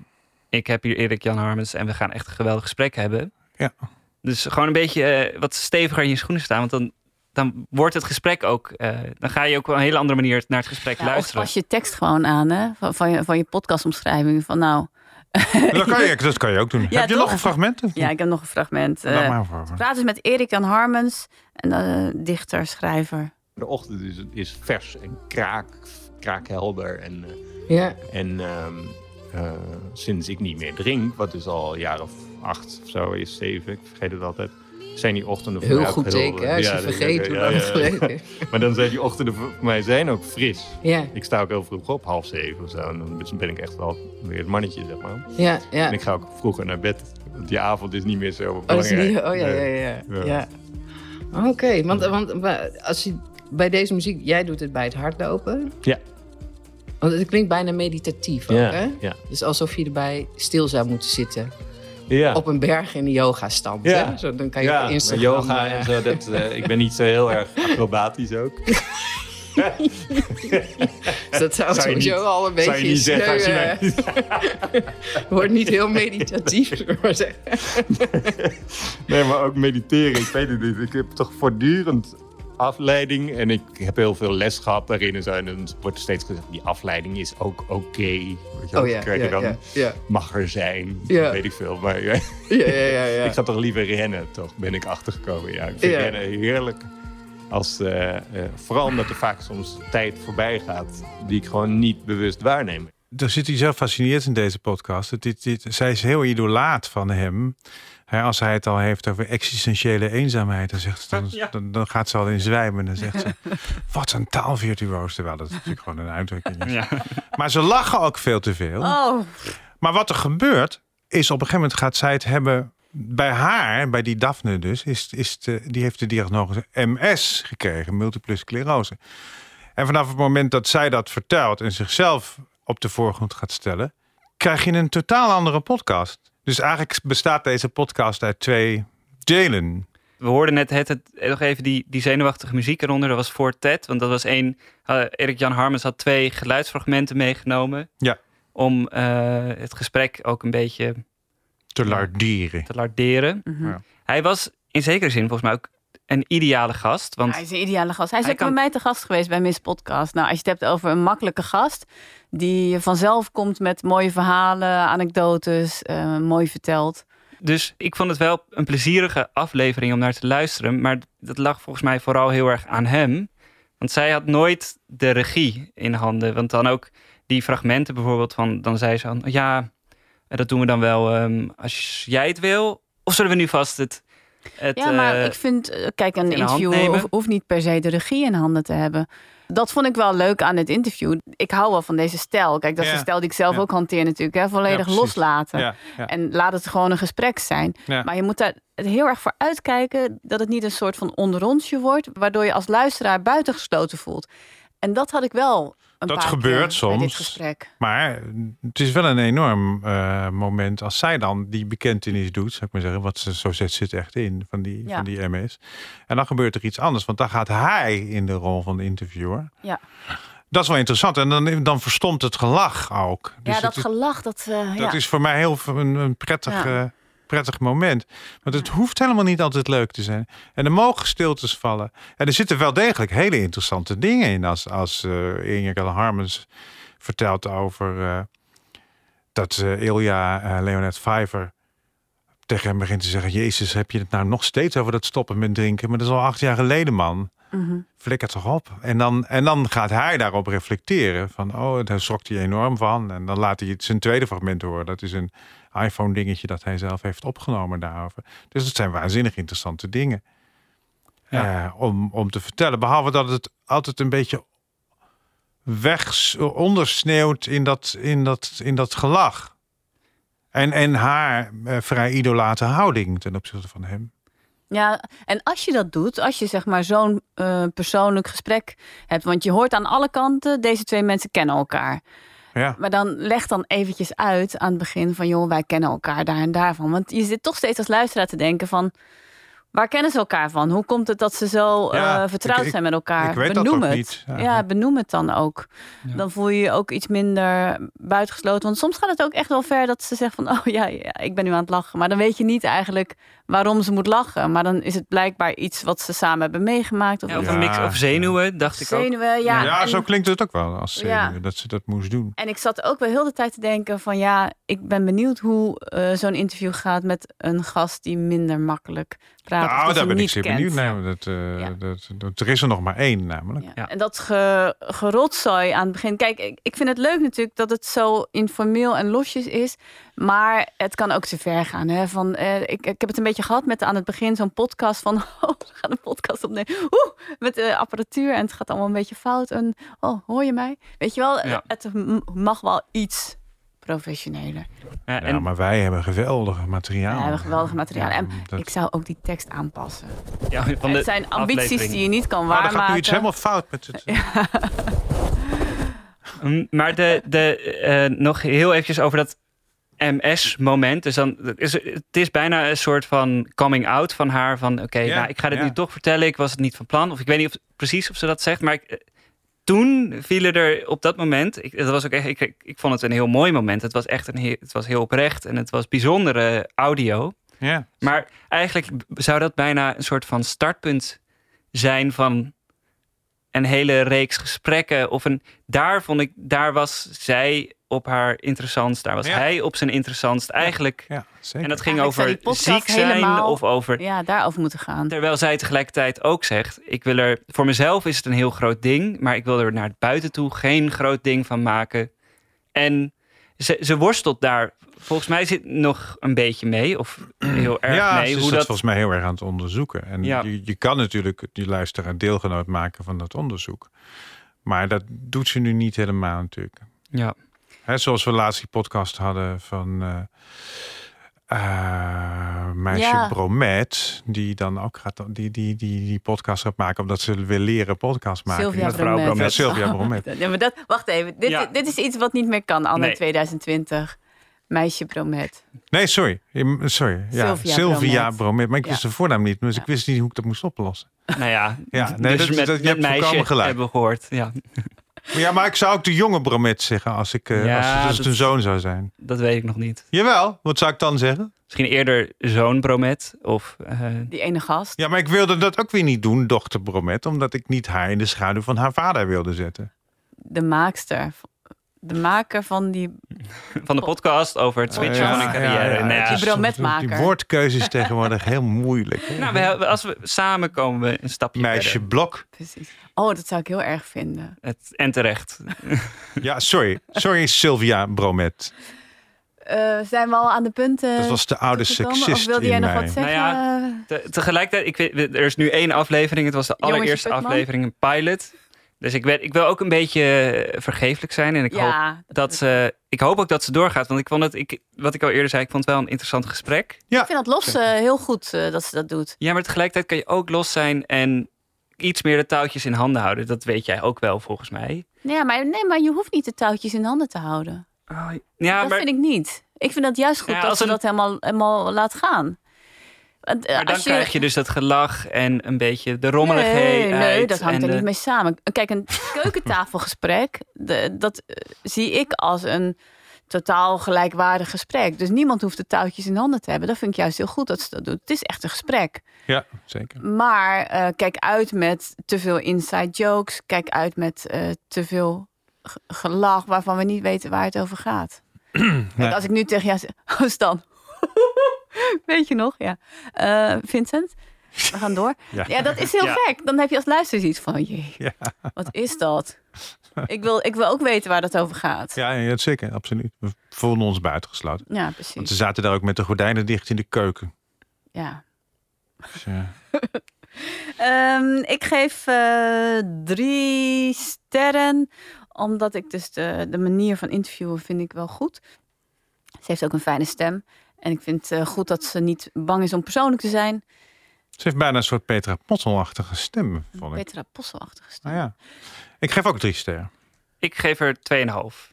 ik heb hier Erik Jan Harmens en we gaan echt een geweldig gesprek hebben. Ja. Dus gewoon een beetje eh, wat steviger in je schoenen staan. Want dan, dan wordt het gesprek ook, eh, dan ga je ook op een hele andere manier naar het gesprek Ja, of luisteren. pas je tekst gewoon aan hè, van, van, je, van je podcastomschrijving. Van nou, Dat kan je, dat kan je ook doen. Ja, heb je toch? nog een fragment? Ja, ik heb nog een fragment. Eh, maar ik praat dus met Erik Jan Harmens, en, eh, dichter, schrijver. De ochtend is, is vers en kraak, kraakhelder. En, eh, Ja. en ehm, eh, sinds ik niet meer drink, wat dus al een jaar of acht of zo is, zeven, ik vergeet het altijd. Zijn die ochtenden voor Heel mij goed teken, hè, als je vergeet hoe lang het geleden is. Maar dan zijn die ochtenden voor mij zijn ook fris. Ja. Ik sta ook heel vroeg op, half zeven of zo. En dan ben ik echt wel weer het mannetje, zeg maar. Ja, ja. En ik ga ook vroeger naar bed. Want die avond is niet meer zo Oh, belangrijk. niet, oh ja, ja, Nee. ja. ja. Oké, want, want als je bij deze muziek, jij doet het bij het hardlopen. Ja. Want het klinkt bijna meditatief ook, Ja, hè? ja. Dus alsof je erbij stil zou moeten zitten. Ja. Op een berg in de yoga-stand. Ja. hè? Zo, dan kan je ja, op Instagram... yoga eh, en zo. Dat, eh, ik ben niet zo heel erg acrobatisch ook. Dus dat zou, Zou sowieso niet- al een beetje zou je niet zeggen als je eh, Wordt niet heel meditatief, we maar zeggen. Nee, maar ook mediteren. Ik weet het niet. Ik heb toch voortdurend afleiding. En ik heb heel veel les gehad daarin. En, zo. en dan wordt steeds gezegd, die afleiding is ook oké. Weet je wel? Oh ja, krijg je ja, dan, mag er zijn. Ja. Weet ik veel. Maar ja. Ja, ja, ja, ja. ik ga toch liever rennen, toch? Ben ik achtergekomen. Ja, ik vind rennen heerlijk. Als, eh, eh, vooral omdat er vaak soms tijd voorbij gaat die ik gewoon niet bewust waarneem. Er zit iets heel fascinerends in deze podcast. Het- Dit, dit, zij is heel idolaat van hem. Als hij het al heeft over existentiële eenzaamheid, dan, zegt ze, dan, dan, dan gaat ze al in zwijmen. Dan zegt ze, wat een taalvirtuoos. Terwijl dat natuurlijk gewoon een uitdrukking is. Ja. Maar ze lachen ook veel te veel. Oh, Maar wat er gebeurt, is op een gegeven moment gaat zij het hebben... Bij haar, bij die Daphne dus, is, is de, die heeft de diagnose MS gekregen, multiple sclerose. En vanaf het moment dat zij dat vertelt en zichzelf op de voorgrond gaat stellen, krijg je een totaal andere podcast. Dus eigenlijk bestaat deze podcast uit twee delen. we hoorden net het, het, nog even die, die zenuwachtige muziek eronder. Dat was voor Ted, want dat was één... Uh, Erik-Jan Harmens had twee geluidsfragmenten meegenomen. Ja. Om uh, het gesprek ook een beetje... Te larderen. Te larderen. Mm -hmm. ja. Hij was in zekere zin volgens mij ook een ideale gast. Want hij is een ideale gast. Hij is hij ook kan- bij mij te gast geweest bij Miss Podcast. Nou, als je het hebt over een makkelijke gast... die vanzelf komt met mooie verhalen, anekdotes, eh, mooi vertelt. Dus ik vond het wel een plezierige aflevering om naar te luisteren. Maar dat lag volgens mij vooral heel erg aan hem. Want zij had nooit de regie in handen. Want dan ook die fragmenten bijvoorbeeld van... dan zei ze dan, ja, dat doen we dan wel ehm, als jij het wil. Of zullen we nu vast het... het ja, maar eh, ik vind, eh, kijk, een interview hoeft, hoeft niet per se de regie in handen te hebben. Dat vond ik wel leuk aan het interview. Ik hou wel van deze stijl. Kijk, dat is Ja. de stijl die ik zelf Ja. ook hanteer natuurlijk. Hè? Volledig Ja, loslaten. Ja, ja. En laat het gewoon een gesprek zijn. Ja. Maar je moet daar heel erg voor uitkijken dat het niet een soort van onderrondje wordt, waardoor je als luisteraar buitengesloten voelt. En dat had ik wel een Dat paar gebeurt dit soms. gesprek. Maar het is wel een enorm eh, moment als zij dan die bekentenis doet, zou ik maar zeggen. Wat ze zo zet zit echt in van die, Ja. van die MS. En dan gebeurt er iets anders, want dan gaat hij in de rol van de interviewer. Ja, Dat is wel interessant. En dan, dan verstomt het gelach ook. Dus ja dat het gelach, dat, eh, dat ja. is voor mij heel een, een prettig, Ja. Prettig moment. Want het hoeft helemaal niet altijd leuk te zijn. En er mogen stiltes vallen. En er zitten wel degelijk hele interessante dingen in. Als, als Inge Harmens vertelt over eh, dat eh, Ilja eh, Leonet Vijver tegen hem begint te zeggen... Jezus, heb je het nou nog steeds over dat stoppen met drinken? Maar dat is al acht jaar geleden, man. Mhm. Flikker toch op. En dan, en dan gaat hij daarop reflecteren. Van, oh, daar schrok hij enorm van. En dan laat hij het zijn tweede fragment horen. Dat is een iPhone dingetje dat hij zelf heeft opgenomen daarover. Dus het zijn waanzinnig interessante dingen. Ja. eh, om, om te vertellen. Behalve dat het altijd een beetje weg ondersneeuwt in dat, in dat, in dat gelach. En, en haar eh, vrij idolate houding ten opzichte van hem. Ja, en als je dat doet, als je zeg maar zo'n eh, persoonlijk gesprek hebt, want je hoort aan alle kanten, deze twee mensen kennen elkaar. Ja. Maar dan leg dan eventjes uit aan het begin van, joh, wij kennen elkaar daar en daarvan. Want je zit toch steeds als luisteraar te denken van, waar kennen ze elkaar van? Hoe komt het dat ze zo Ja, eh, vertrouwd ik- ik- zijn met elkaar? ik weet dat benoem ook het. niet, Ja, benoem het dan ook. Ja. Dan voel je je ook iets minder buitengesloten. Want soms gaat het ook echt wel ver dat ze zegt van, oh ja, ja, ik ben nu aan het lachen. Maar dan weet je niet eigenlijk waarom ze moet lachen. Maar dan is het blijkbaar iets wat ze samen hebben meegemaakt. Of, ja, of iets. een mix of zenuwen, dacht ik ook. zenuwen. Ja, Ja, en- zo klinkt het ook wel als Ja. zenuwen, dat ze dat moest doen. En ik zat ook wel heel de tijd te denken van ja, ik ben benieuwd hoe eh, zo'n interview gaat met een gast die minder makkelijk nou, daar ben ik zeer kent. benieuwd naar. Dat, eh, dat, dat, er is er nog maar één namelijk. Ja. En dat ge, gerotzooi aan het begin. Kijk, ik, ik vind het leuk natuurlijk dat het zo informeel en losjes is. Maar het kan ook te ver gaan. Hè? Van, eh, ik, ik heb het een beetje gehad met aan het begin zo'n podcast van... Oh, we gaan een podcast opnemen. Oeh, met de apparatuur en het gaat allemaal een beetje fout. En oh, hoor je mij? Weet je wel, Ja. het mag wel iets professioneler. Ja, maar wij hebben geweldig materiaal. We hebben geweldig materiaal. Ja, en dat- ik zou ook die tekst aanpassen. ja, van de het zijn ambities aflevering. die je niet kan Maar waarmaken. dan gaat nu iets helemaal fout met het. Mm, Maar de, de, eh, nog heel eventjes over dat MS-moment. Dus dan het is het is bijna een soort van coming out van haar. Van oké, Ja, nou, ik ga dit ja. nu toch vertellen. Ik was het niet van plan. Of ik weet niet of, precies of ze dat zegt. Maar ik, eh, toen vielen er op dat moment. Ik, dat was ook echt, ik, ik, ik vond het een heel mooi moment. Het was echt een heel, het was heel oprecht. En het was bijzondere audio. Ja. Maar eigenlijk zou dat bijna een soort van startpunt zijn van een hele reeks gesprekken. Of een, daar vond ik, daar was zij op haar interessantst, daar was Ja. hij op zijn interessantst. Eigenlijk. Ja, zeker. En dat ging Eigenlijk over ziek zijn helemaal- of over. Ja, daarover moeten gaan. Terwijl zij tegelijkertijd ook zegt: Ik wil er voor mezelf is het een heel groot ding, maar ik wil er naar buiten toe geen groot ding van maken. En ze, ze worstelt daar volgens mij zit nog een beetje mee, of heel erg ja, mee. ze is hoe dat dat volgens mij heel erg aan het onderzoeken. En Ja. je, je kan natuurlijk die luisteraar deelgenoot maken van dat onderzoek. Maar dat doet ze nu niet helemaal natuurlijk. Ja. Hè, zoals we laatst die podcast hadden van eh eh, meisje Ja. Bromet, die dan ook gaat die, die, die, die podcast gaat maken omdat ze wil leren podcast maken. Sylvia Bromet. Ja, Sylvia Bromet. Ja, maar dat, wacht even. Dit, Ja. dit is iets wat niet meer kan anno Nee. 2020. Meisje Bromet. Nee, sorry. Sorry. Ja, Sylvia Sylvia Bromet. Bromet. Maar ik Ja. wist de voornaam niet. Dus ik wist niet hoe ik dat moest oplossen. Nou ja, Ja, nee, dus dat- met, dat- je met hebt meisje hebben we gehoord. Ja. Ja, maar ik zou ook de jonge Bromet zeggen als, ik, eh, Ja, als, het- als het dat- een zoon zou zijn. Dat weet ik nog niet. Jawel, wat zou ik dan zeggen? Misschien eerder zoon Bromet of... eh, Die ene gast. Ja, maar ik wilde dat ook weer niet doen, dochter Bromet. Omdat ik niet haar in de schaduw van haar vader wilde zetten. De maakster. De maker van die... van de podcast over het switchen Ja, van een carrière. ja, Nou Die brometmaker. Die woordkeuze is tegenwoordig heel moeilijk. nou, we als we samen komen we een stapje Meisje verder. Blok. Precies. Oh, dat zou ik heel erg vinden. Het, en terecht. Ja, sorry. Sorry, Sylvia Bromet. Eh, zijn we al aan de punten Dat was de oude seksist Of wilde jij nog wat zeggen? Nou ja, Te- tegelijkertijd, ik weet, er is nu één aflevering. Het was de allereerste aflevering, een pilot. Dus ik, weet, ik wil ook een beetje eh, vergeeflijk zijn. En ik, Ja, hoop dat ze, ik hoop ook dat ze doorgaat. Want ik vond het, ik, wat ik al eerder zei, ik vond het wel een interessant gesprek. Ik vind dat los eh, heel goed eh, dat ze dat doet. Ja, maar tegelijkertijd kan je ook los zijn en iets meer de touwtjes in handen houden. Dat weet jij ook wel, volgens mij. Nee, maar, nee, maar je hoeft niet de touwtjes in handen te houden. Ja, dat maar, vind ik niet. Ik vind dat juist goed Ja, dat als ze een- dat helemaal, helemaal laat gaan. Eh, maar dan krijg je dus dat gelach en een beetje de rommeligheid. Nee, nee, dat hangt er de- niet mee samen. Kijk, een keukentafelgesprek, de, dat zie ik als een totaal gelijkwaardig gesprek. Dus niemand hoeft de touwtjes in handen te hebben. Dat vind ik juist heel goed dat ze dat doet. Het is echt een gesprek. Ja, zeker. Maar eh, kijk uit met te veel inside jokes. Kijk uit met eh, te veel gelach waarvan we niet weten waar het over gaat. Kijk, als ik nu tegen jou zeg, oh Stan, weet je nog? Ja. Eh, Vincent, we gaan door. Ja. Ja, dat is heel Ja. gek. Dan heb je als luisteraar iets van, jee, Ja, wat is dat? Ik wil, ik wil ook weten waar dat over gaat. ja, ja zeker, absoluut. We voelden ons buitengesloten. Ja, Want precies. ze zaten daar ook met de gordijnen dicht in de keuken. Ja. Dus. Ehm, ik geef eh, drie sterren, omdat ik dus de, de manier van interviewen vind ik wel goed. Ze heeft ook een fijne stem. En ik vind het eh, goed dat ze niet bang is om persoonlijk te zijn. Ze heeft bijna een soort Petra Pottelachtige stem, vond ik. Petra Posselachtige stem. Nou ja. Ik geef ook drie sterren. Ik geef er 2,5.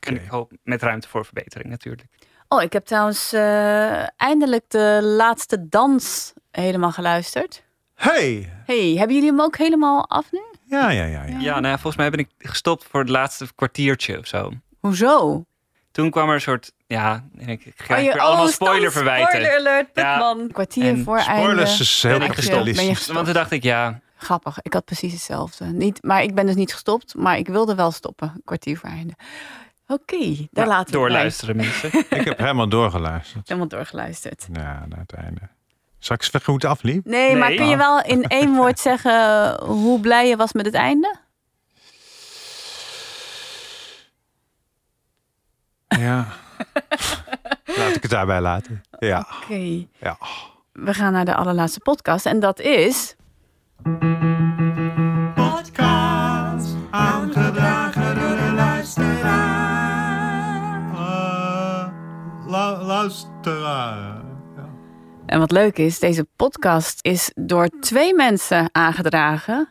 En ik hoop met ruimte voor verbetering natuurlijk. Oh, ik heb trouwens eh, eindelijk de laatste dans helemaal geluisterd. Hey! Hey, hebben jullie hem ook helemaal af nu? Ja, ja, ja. ja. Ja, nou ja, volgens mij ben ik gestopt voor het laatste kwartiertje of zo. Hoezo? Toen kwam er een soort, ja, en ik ga Oh, je- weer allemaal oh, spoiler verwijten. Spoiler alert, Ja, Putman. Kwartier en voor einde. Spoilers is heel gestopt? Want toen dacht ik, ja, Grappig, ik had precies hetzelfde. Niet, maar ik ben dus niet gestopt, maar ik wilde wel stoppen. Een kwartier voor einde. Oké, daar laten we het bij. doorluisteren mensen. Ik heb helemaal doorgeluisterd. Helemaal doorgeluisterd. Ja, naar het einde. Zal ik het afliep? Nee, maar Nee. kun je wel in één woord zeggen hoe blij je was met het einde? Ja. Laat ik het daarbij laten. Ja. Oké. Ja. We gaan naar de allerlaatste podcast en dat is... Podcast aangedragen door de luisteraar. luisteraar. En wat leuk is, deze podcast is door twee mensen aangedragen.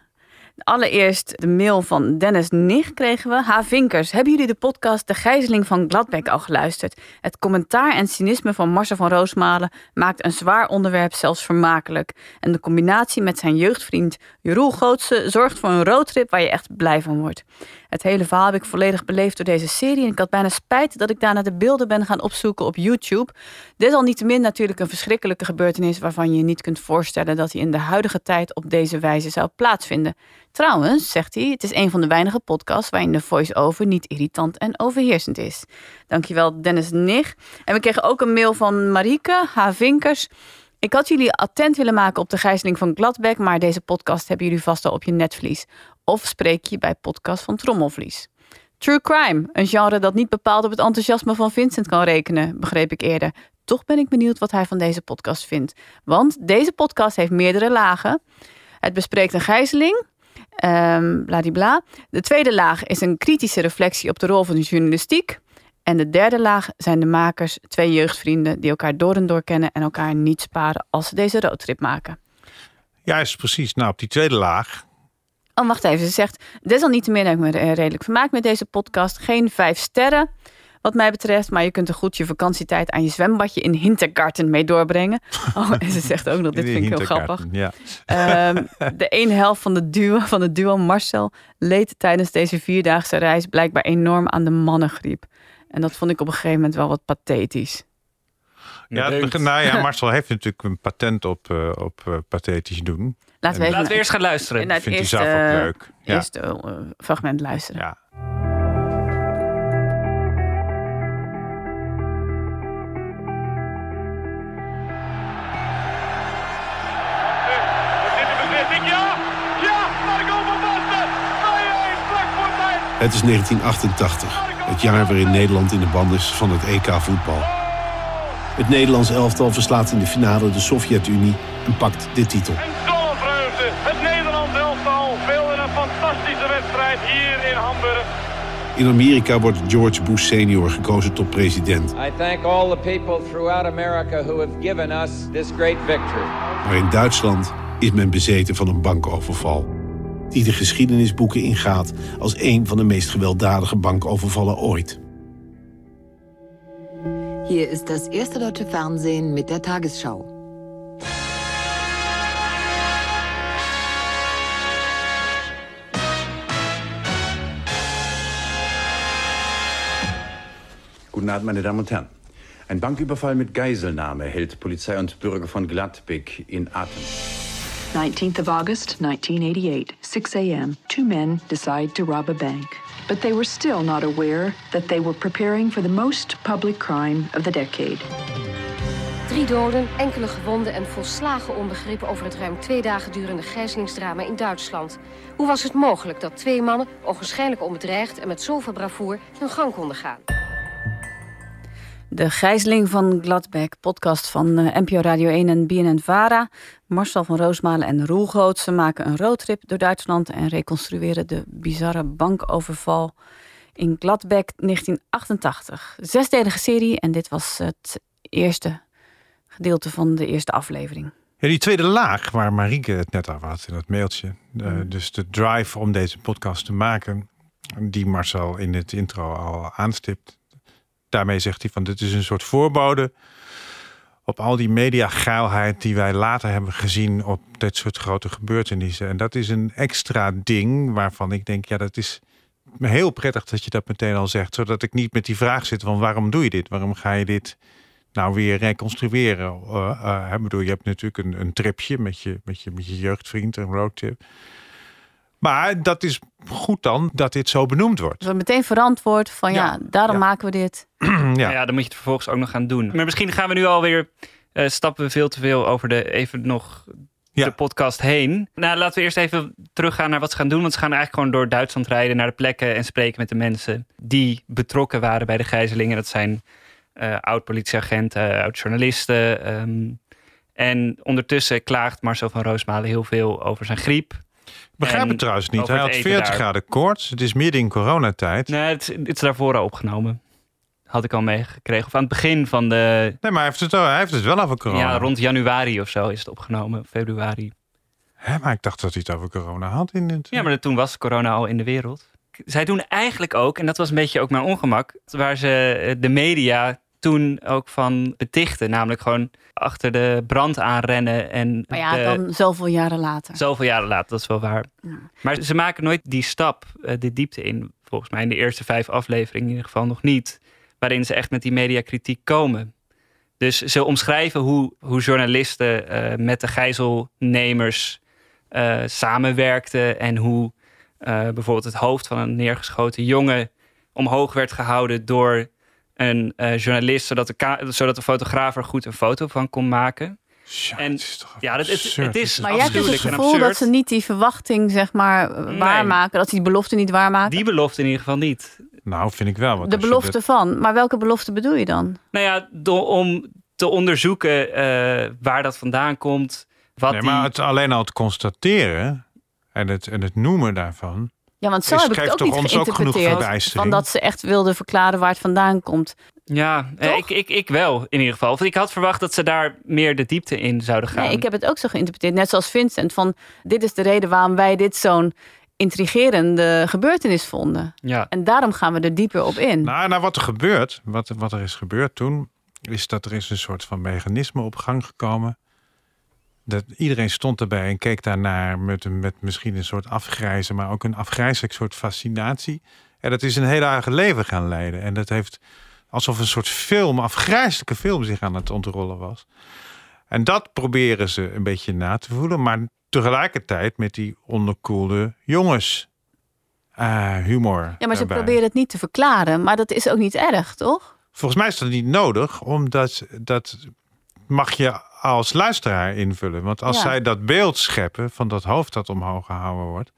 Allereerst de mail van Dennis Nich kregen we. Ha Vinkers, hebben jullie de podcast De Gijzeling van Gladbeck al geluisterd? Het commentaar en cynisme van Marcel van Roosmalen maakt een zwaar onderwerp zelfs vermakelijk. En de combinatie met zijn jeugdvriend Jeroen Gootse zorgt voor een roadtrip waar je echt blij van wordt. Het hele verhaal heb ik volledig beleefd door deze serie en ik had bijna spijt dat ik daarna de beelden ben gaan opzoeken op YouTube. Desalniettemin natuurlijk een verschrikkelijke gebeurtenis waarvan je je niet kunt voorstellen dat hij in de huidige tijd op deze wijze zou plaatsvinden. Trouwens, zegt hij, het is een van de weinige podcasts waarin de voice-over niet irritant en overheersend is. Dankjewel Dennis Nich. En we kregen ook een mail van Marieke H. Vinkers. Ik had jullie attent willen maken op de gijzeling van Gladbeck, maar deze podcast hebben jullie vast al op je netvlies. Of spreek je bij podcast van Trommelvlies. True crime, een genre dat niet bepaald op het enthousiasme van Vincent kan rekenen, begreep ik eerder. Toch ben ik benieuwd wat hij van deze podcast vindt. Want deze podcast heeft meerdere lagen. Het bespreekt een gijzeling, ehm bladibla. De tweede laag is een kritische reflectie op de rol van de journalistiek. En de derde laag zijn de makers, twee jeugdvrienden die elkaar door en door kennen en elkaar niet sparen als ze deze roadtrip maken. Juist, precies. Nou, op die tweede laag. Oh, wacht even. Ze zegt, desalniettemin heb ik me redelijk vermaakt met deze podcast. Geen vijf sterren. Wat mij betreft. Maar je kunt er goed je vakantietijd aan je zwembadje in Hintergarten mee doorbrengen. Oh, en ze zegt ook nog, dit vind ik heel grappig. Ja. Ehm, de ene helft van, de duo, van het duo Marcel leed tijdens deze vierdaagse reis blijkbaar enorm aan de mannengriep. En dat vond ik op een gegeven moment wel wat pathetisch. Ja, nou ja, Marcel heeft natuurlijk een patent op, eh, op eh, pathetisch doen. Laten we, En- even Laten we eerst gaan luisteren. Vindt hij eerste, zelf ook leuk. Ja. eerste eh, fragment luisteren. Ja. Het is 1988, het jaar waarin Nederland in de band is van het EK voetbal. Het Nederlands elftal verslaat in de finale de Sovjet-Unie en pakt de titel. Vreugde. Het Nederlands elftal speelde een fantastische wedstrijd hier in Hamburg. In Amerika wordt George Bush senior gekozen tot president. I thank all the people throughout America who have given us this great victory. Maar in Duitsland is men bezeten van een bankoverval. Die de geschiedenisboeken ingaat als een van de meest gewelddadige bankovervallen ooit. Hier ist das erste deutsche Fernsehen mit der Tagesschau. Guten Abend, meine Damen und Herren. Ein Banküberfall mit Geiselnahme hält Polizei und Bürger von Gladbeck in Atem. 19th of August, 1988, 6 a.m. Two men decide to rob a bank. But they were still not aware that they were preparing for the most public crime of the decade. Drie doden, enkele gewonden en volslagen onbegrip over het ruim twee dagen durende gijzelingsdrama in Duitsland. Hoe was het mogelijk dat twee mannen, ogenschijnlijk onbedreigd en met zoveel bravoer, hun gang konden gaan? De Gijzeling van Gladbeck, podcast van eh, NPO Radio 1 en BNN-VARA. Marcel van Roosmalen en Roel Gootsen maken een roadtrip door Duitsland... en reconstrueren de bizarre bankoverval in Gladbeck 1988. Zesdelige serie en dit was het eerste gedeelte van de eerste aflevering. Ja, die tweede laag waar Marieke het net over had in dat mailtje. eh, Dus de drive om deze podcast te maken, die Marcel in het intro al aanstipt. Daarmee zegt hij van dit is een soort voorbode op al die mediageilheid die wij later hebben gezien op dit soort grote gebeurtenissen. En dat is een extra ding waarvan ik denk, ja, dat is heel prettig dat je dat meteen al zegt. Zodat ik niet met die vraag zit van waarom doe je dit? Waarom ga je dit nou weer reconstrueren? Uh, uh, ik bedoel, je hebt natuurlijk een, een tripje met je, met, je, met je jeugdvriend, een roadtrip. Maar dat is goed dan dat dit zo benoemd wordt. Dus we meteen verantwoord van ja, Ja, daarom maken we dit. ja. ja, dan moet je het vervolgens ook nog gaan doen. Maar misschien gaan we nu alweer eh stappen we veel te veel over de even nog de podcast heen. Nou, laten we eerst even teruggaan naar wat ze gaan doen. Want ze gaan eigenlijk gewoon door Duitsland rijden naar de plekken en spreken met de mensen die betrokken waren bij de gijzelingen. Dat zijn eh, oud-politieagenten, oud-journalisten. ehm, en ondertussen klaagt Marcel van Roosmalen heel veel over zijn griep. Ik begrijp En het trouwens niet. Hij had eten 40 daar. graden koorts. Het is midden in coronatijd. Nee, het, het is daarvoor al opgenomen. Had ik al meegekregen. Of aan het begin van de... Nee, maar hij heeft het, wel- hij heeft het wel over corona. Ja, rond januari of zo is het opgenomen. Februari. Hè, maar ik dacht dat hij het over corona had in het... Ja, maar toen was corona al in de wereld. Zij doen eigenlijk ook, en dat was een beetje ook mijn ongemak, waar ze de media toen ook van betichten. Namelijk gewoon achter de brand aanrennen en Maar ja, de- dan zoveel jaren later. zoveel jaren later, dat is wel waar. Maar ze maken nooit die stap, eh, de diepte in. Volgens mij in de eerste vijf afleveringen in ieder geval nog niet. Waarin ze echt met die mediakritiek komen. Dus ze omschrijven hoe, hoe journalisten eh, met de gijzelnemers eh, samenwerkten. En hoe bijvoorbeeld het hoofd van een neergeschoten jongen omhoog werd gehouden door een eh, journalist. Zodat de, zodat de fotograaf er goed een foto van kon maken. en ja, dat, het, het is Maar jij hebt dus het gevoel dat ze niet die verwachting zeg maar eh, waarmaken. Dat ze die belofte niet waarmaken. Die belofte in ieder geval niet. Nou, vind ik wel. want de belofte van. Maar welke belofte bedoel je dan? Nou ja, door, om te onderzoeken eh, waar dat vandaan komt. Wat nee, die... maar het, alleen al het constateren en het, en het noemen daarvan. Ja, want zo is- heb ik het ook toch niet ons ook genoeg geïnterpreteerd. van dat ze echt wilden verklaren waar het vandaan komt. Ja, eh, ik, ik, ik wel in ieder geval. Of ik had verwacht dat ze daar meer de diepte in zouden gaan. Nee, ik heb het ook zo geïnterpreteerd. Net zoals Vincent. Van dit is de reden waarom wij dit zo'n intrigerende gebeurtenis vonden. Ja. En daarom gaan we er dieper op in. Nou, nou wat er gebeurt, wat, wat er is gebeurd toen, is dat er is een soort van mechanisme op gang gekomen. Dat iedereen stond erbij en keek daarnaar met, met misschien een soort afgrijzen, maar ook een afgrijzelijk soort fascinatie. En dat is een heel eigen leven gaan leiden. En dat heeft alsof een soort film, afgrijzelijke film, zich aan het ontrollen was. En dat proberen ze een beetje na te voelen, maar tegelijkertijd met die onderkoelde jongens. eh, humor. Ja, maar ze proberen het niet te verklaren. Maar dat is ook niet erg, toch? Volgens mij is dat niet nodig, omdat dat mag je als luisteraar invullen. Want als Ja. zij dat beeld scheppen van dat hoofd dat omhoog gehouden wordt,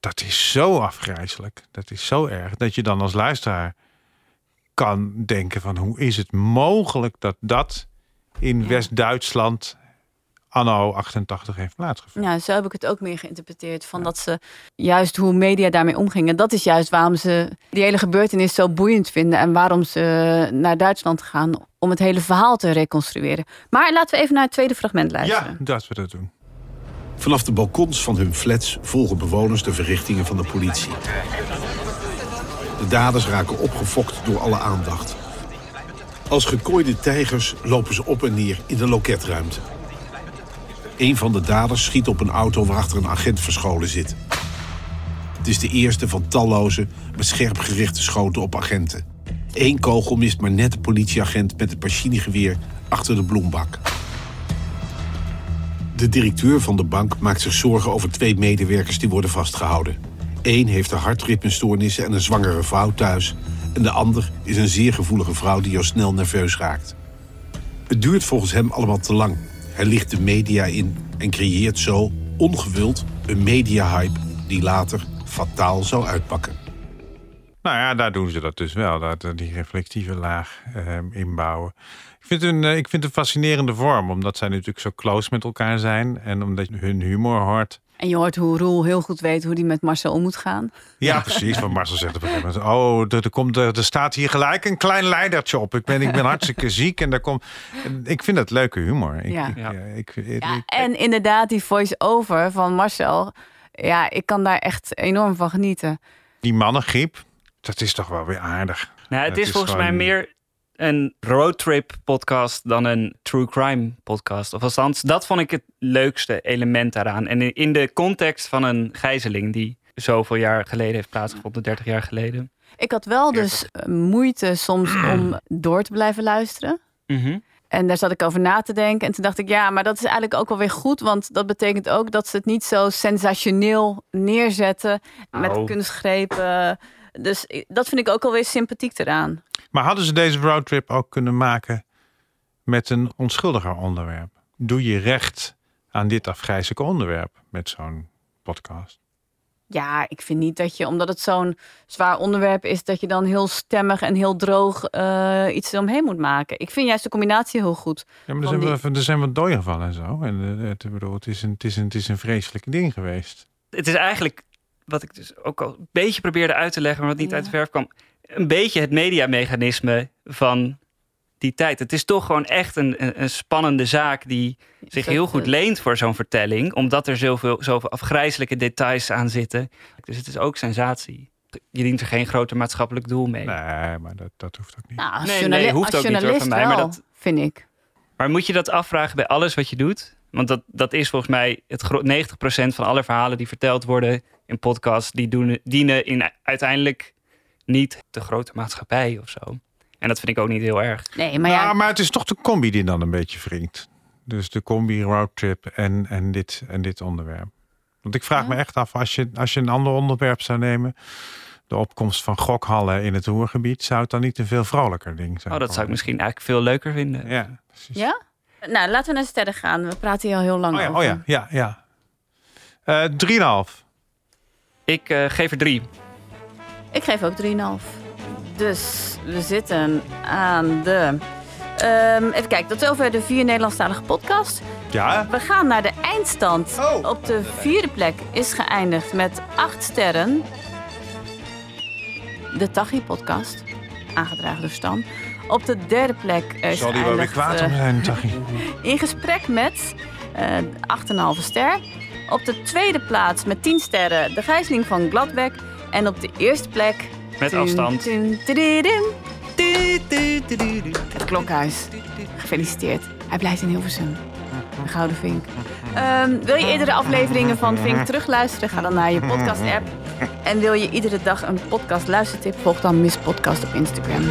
dat is zo afgrijzelijk. Dat is zo erg dat je dan als luisteraar kan denken van hoe is het mogelijk dat dat in West-Duitsland anno 88 heeft plaatsgevonden. Ja, zo heb ik het ook meer geïnterpreteerd. Van dat ze juist hoe media daarmee omgingen. Dat is juist waarom ze die hele gebeurtenis zo boeiend vinden. En waarom ze naar Duitsland gaan om het hele verhaal te reconstrueren. Maar laten we even naar het tweede fragment luisteren. Ja, dat we dat doen. Vanaf de balkons van hun flats volgen bewoners de verrichtingen van de politie. De daders raken opgefokt door alle aandacht. Als gekooide tijgers lopen ze op en neer in de loketruimte. Een van de daders schiet op een auto waarachter een agent verscholen zit. Het is de eerste van talloze, met scherp gerichte schoten op agenten. Eén kogel mist maar net de politieagent met het machinegeweer achter de bloembak. De directeur van de bank maakt zich zorgen over twee medewerkers die worden vastgehouden. Eén heeft een hartritmestoornissen en een zwangere vrouw thuis. En de ander is een zeer gevoelige vrouw die al snel nerveus raakt. Het duurt volgens hem allemaal te lang. Hij licht de media in en creëert zo, ongewild, een media-hype die later fataal zou uitpakken. Nou ja, daar doen ze dat dus wel. Dat, die reflectieve laag eh, inbouwen. Ik vind, het een, eh, ik vind het een fascinerende vorm. Omdat zij natuurlijk zo close met elkaar zijn. En omdat hun humor hoort. En je hoort hoe Roel heel goed weet hoe die met Marcel om moet gaan. Ja, precies. Wat Marcel zegt op een gegeven moment. Oh, er, er, komt, er, er staat hier gelijk een klein leidertje op. Ik ben, ik ben hartstikke ziek. En daar komt... Ik vind dat leuke humor. Ik, Ja. ik, ja, ik, ik- Ja, en inderdaad, die voice-over van Marcel. Ja, ik kan daar echt enorm van genieten. die mannengriep, dat is toch wel weer aardig. Nou, het is, volgens mij meer een roadtrip podcast dan een true crime podcast. Of althans, dat vond ik het leukste element daaraan. En in- de context van een gijzeling die zoveel jaar geleden heeft plaatsgevonden, 30 jaar geleden. Ik had wel dus eh, moeite soms om door te blijven luisteren. Mhm. En daar zat ik over na te denken. En toen dacht ik, ja, maar dat is eigenlijk ook wel weer goed. Want dat betekent ook dat ze het niet zo sensationeel neerzetten. Met Oh. kunstgrepen. Dus dat vind ik ook alweer sympathiek eraan. Maar hadden ze deze roadtrip ook kunnen maken met een onschuldiger onderwerp? Doe je recht aan dit afgrijzelijke onderwerp met zo'n podcast? Ja, ik vind niet dat je, omdat het zo'n zwaar onderwerp is, dat je dan heel stemmig en heel droog eh, iets omheen moet maken. Ik vind juist de combinatie heel goed. Ja, maar er zijn, die- wel, er zijn wat doden gevallen en zo. En eh, het, bedoel, het, is een, het, is een, het is een vreselijk ding geweest. Het is eigenlijk, wat ik dus ook al een beetje probeerde uit te leggen, maar wat niet uit de verf kwam, een beetje het mediamechanisme van die tijd. Het is toch gewoon echt een, een, een spannende zaak die zich heel goed leent voor zo'n vertelling, omdat er zoveel, zoveel afgrijzelijke details aan zitten. Dus het is ook sensatie. Je dient er geen groter maatschappelijk doel mee. Nee, maar dat, dat hoeft ook niet. Nou, als, Nee, journali- nee, hoeft als ook niet hoor, van mij, maar dat- vind ik. Maar moet je dat afvragen bij alles wat je doet? Want dat, dat is volgens mij het gro- 90% van alle verhalen die verteld worden in podcasts, die doen, dienen in uiteindelijk niet de grote maatschappij of zo. En dat vind ik ook niet heel erg. Nee, maar ja, Nou, maar het is toch de combi die dan een beetje wringt. Dus de combi roadtrip en, en, dit, en dit onderwerp. Want ik vraag me echt af, als je, als je een ander onderwerp zou nemen... de opkomst van gokhallen in het Roergebied... zou het dan niet een veel vrolijker ding zijn? Oh, dat zou ik misschien eigenlijk veel leuker vinden. Ja, Ja? Nou, laten we naar de sterren gaan. We praten hier al heel lang Oh ja, over. oh ja, ja, ja. Eh, Drieënhalf. Ik eh, geef er drie. Ik geef ook 3,5. Dus we zitten aan de... ehm, even kijken, tot zover de vier Nederlandstalige podcast. Ja? We gaan naar de eindstand. Oh. Op de vierde plek is geëindigd met acht sterren. De Tachi-podcast, aangedragen door Stan. Op de derde plek is Zal die wel weer kwaad om eh, zijn, Tachi? In gesprek met eh 8,5 ster. Op de tweede plaats met 10 sterren de gijzeling van Gladbeck. En op de eerste plek... Met afstand. Het klokhuis. Gefeliciteerd. Hij blijft in Hilversum. De Gouden Vink. Ehm, wil je eerdere afleveringen van Vink terugluisteren? Ga dan naar je podcast-app. En wil je iedere dag een podcast luistertip? Volg dan Miss Podcast op Instagram.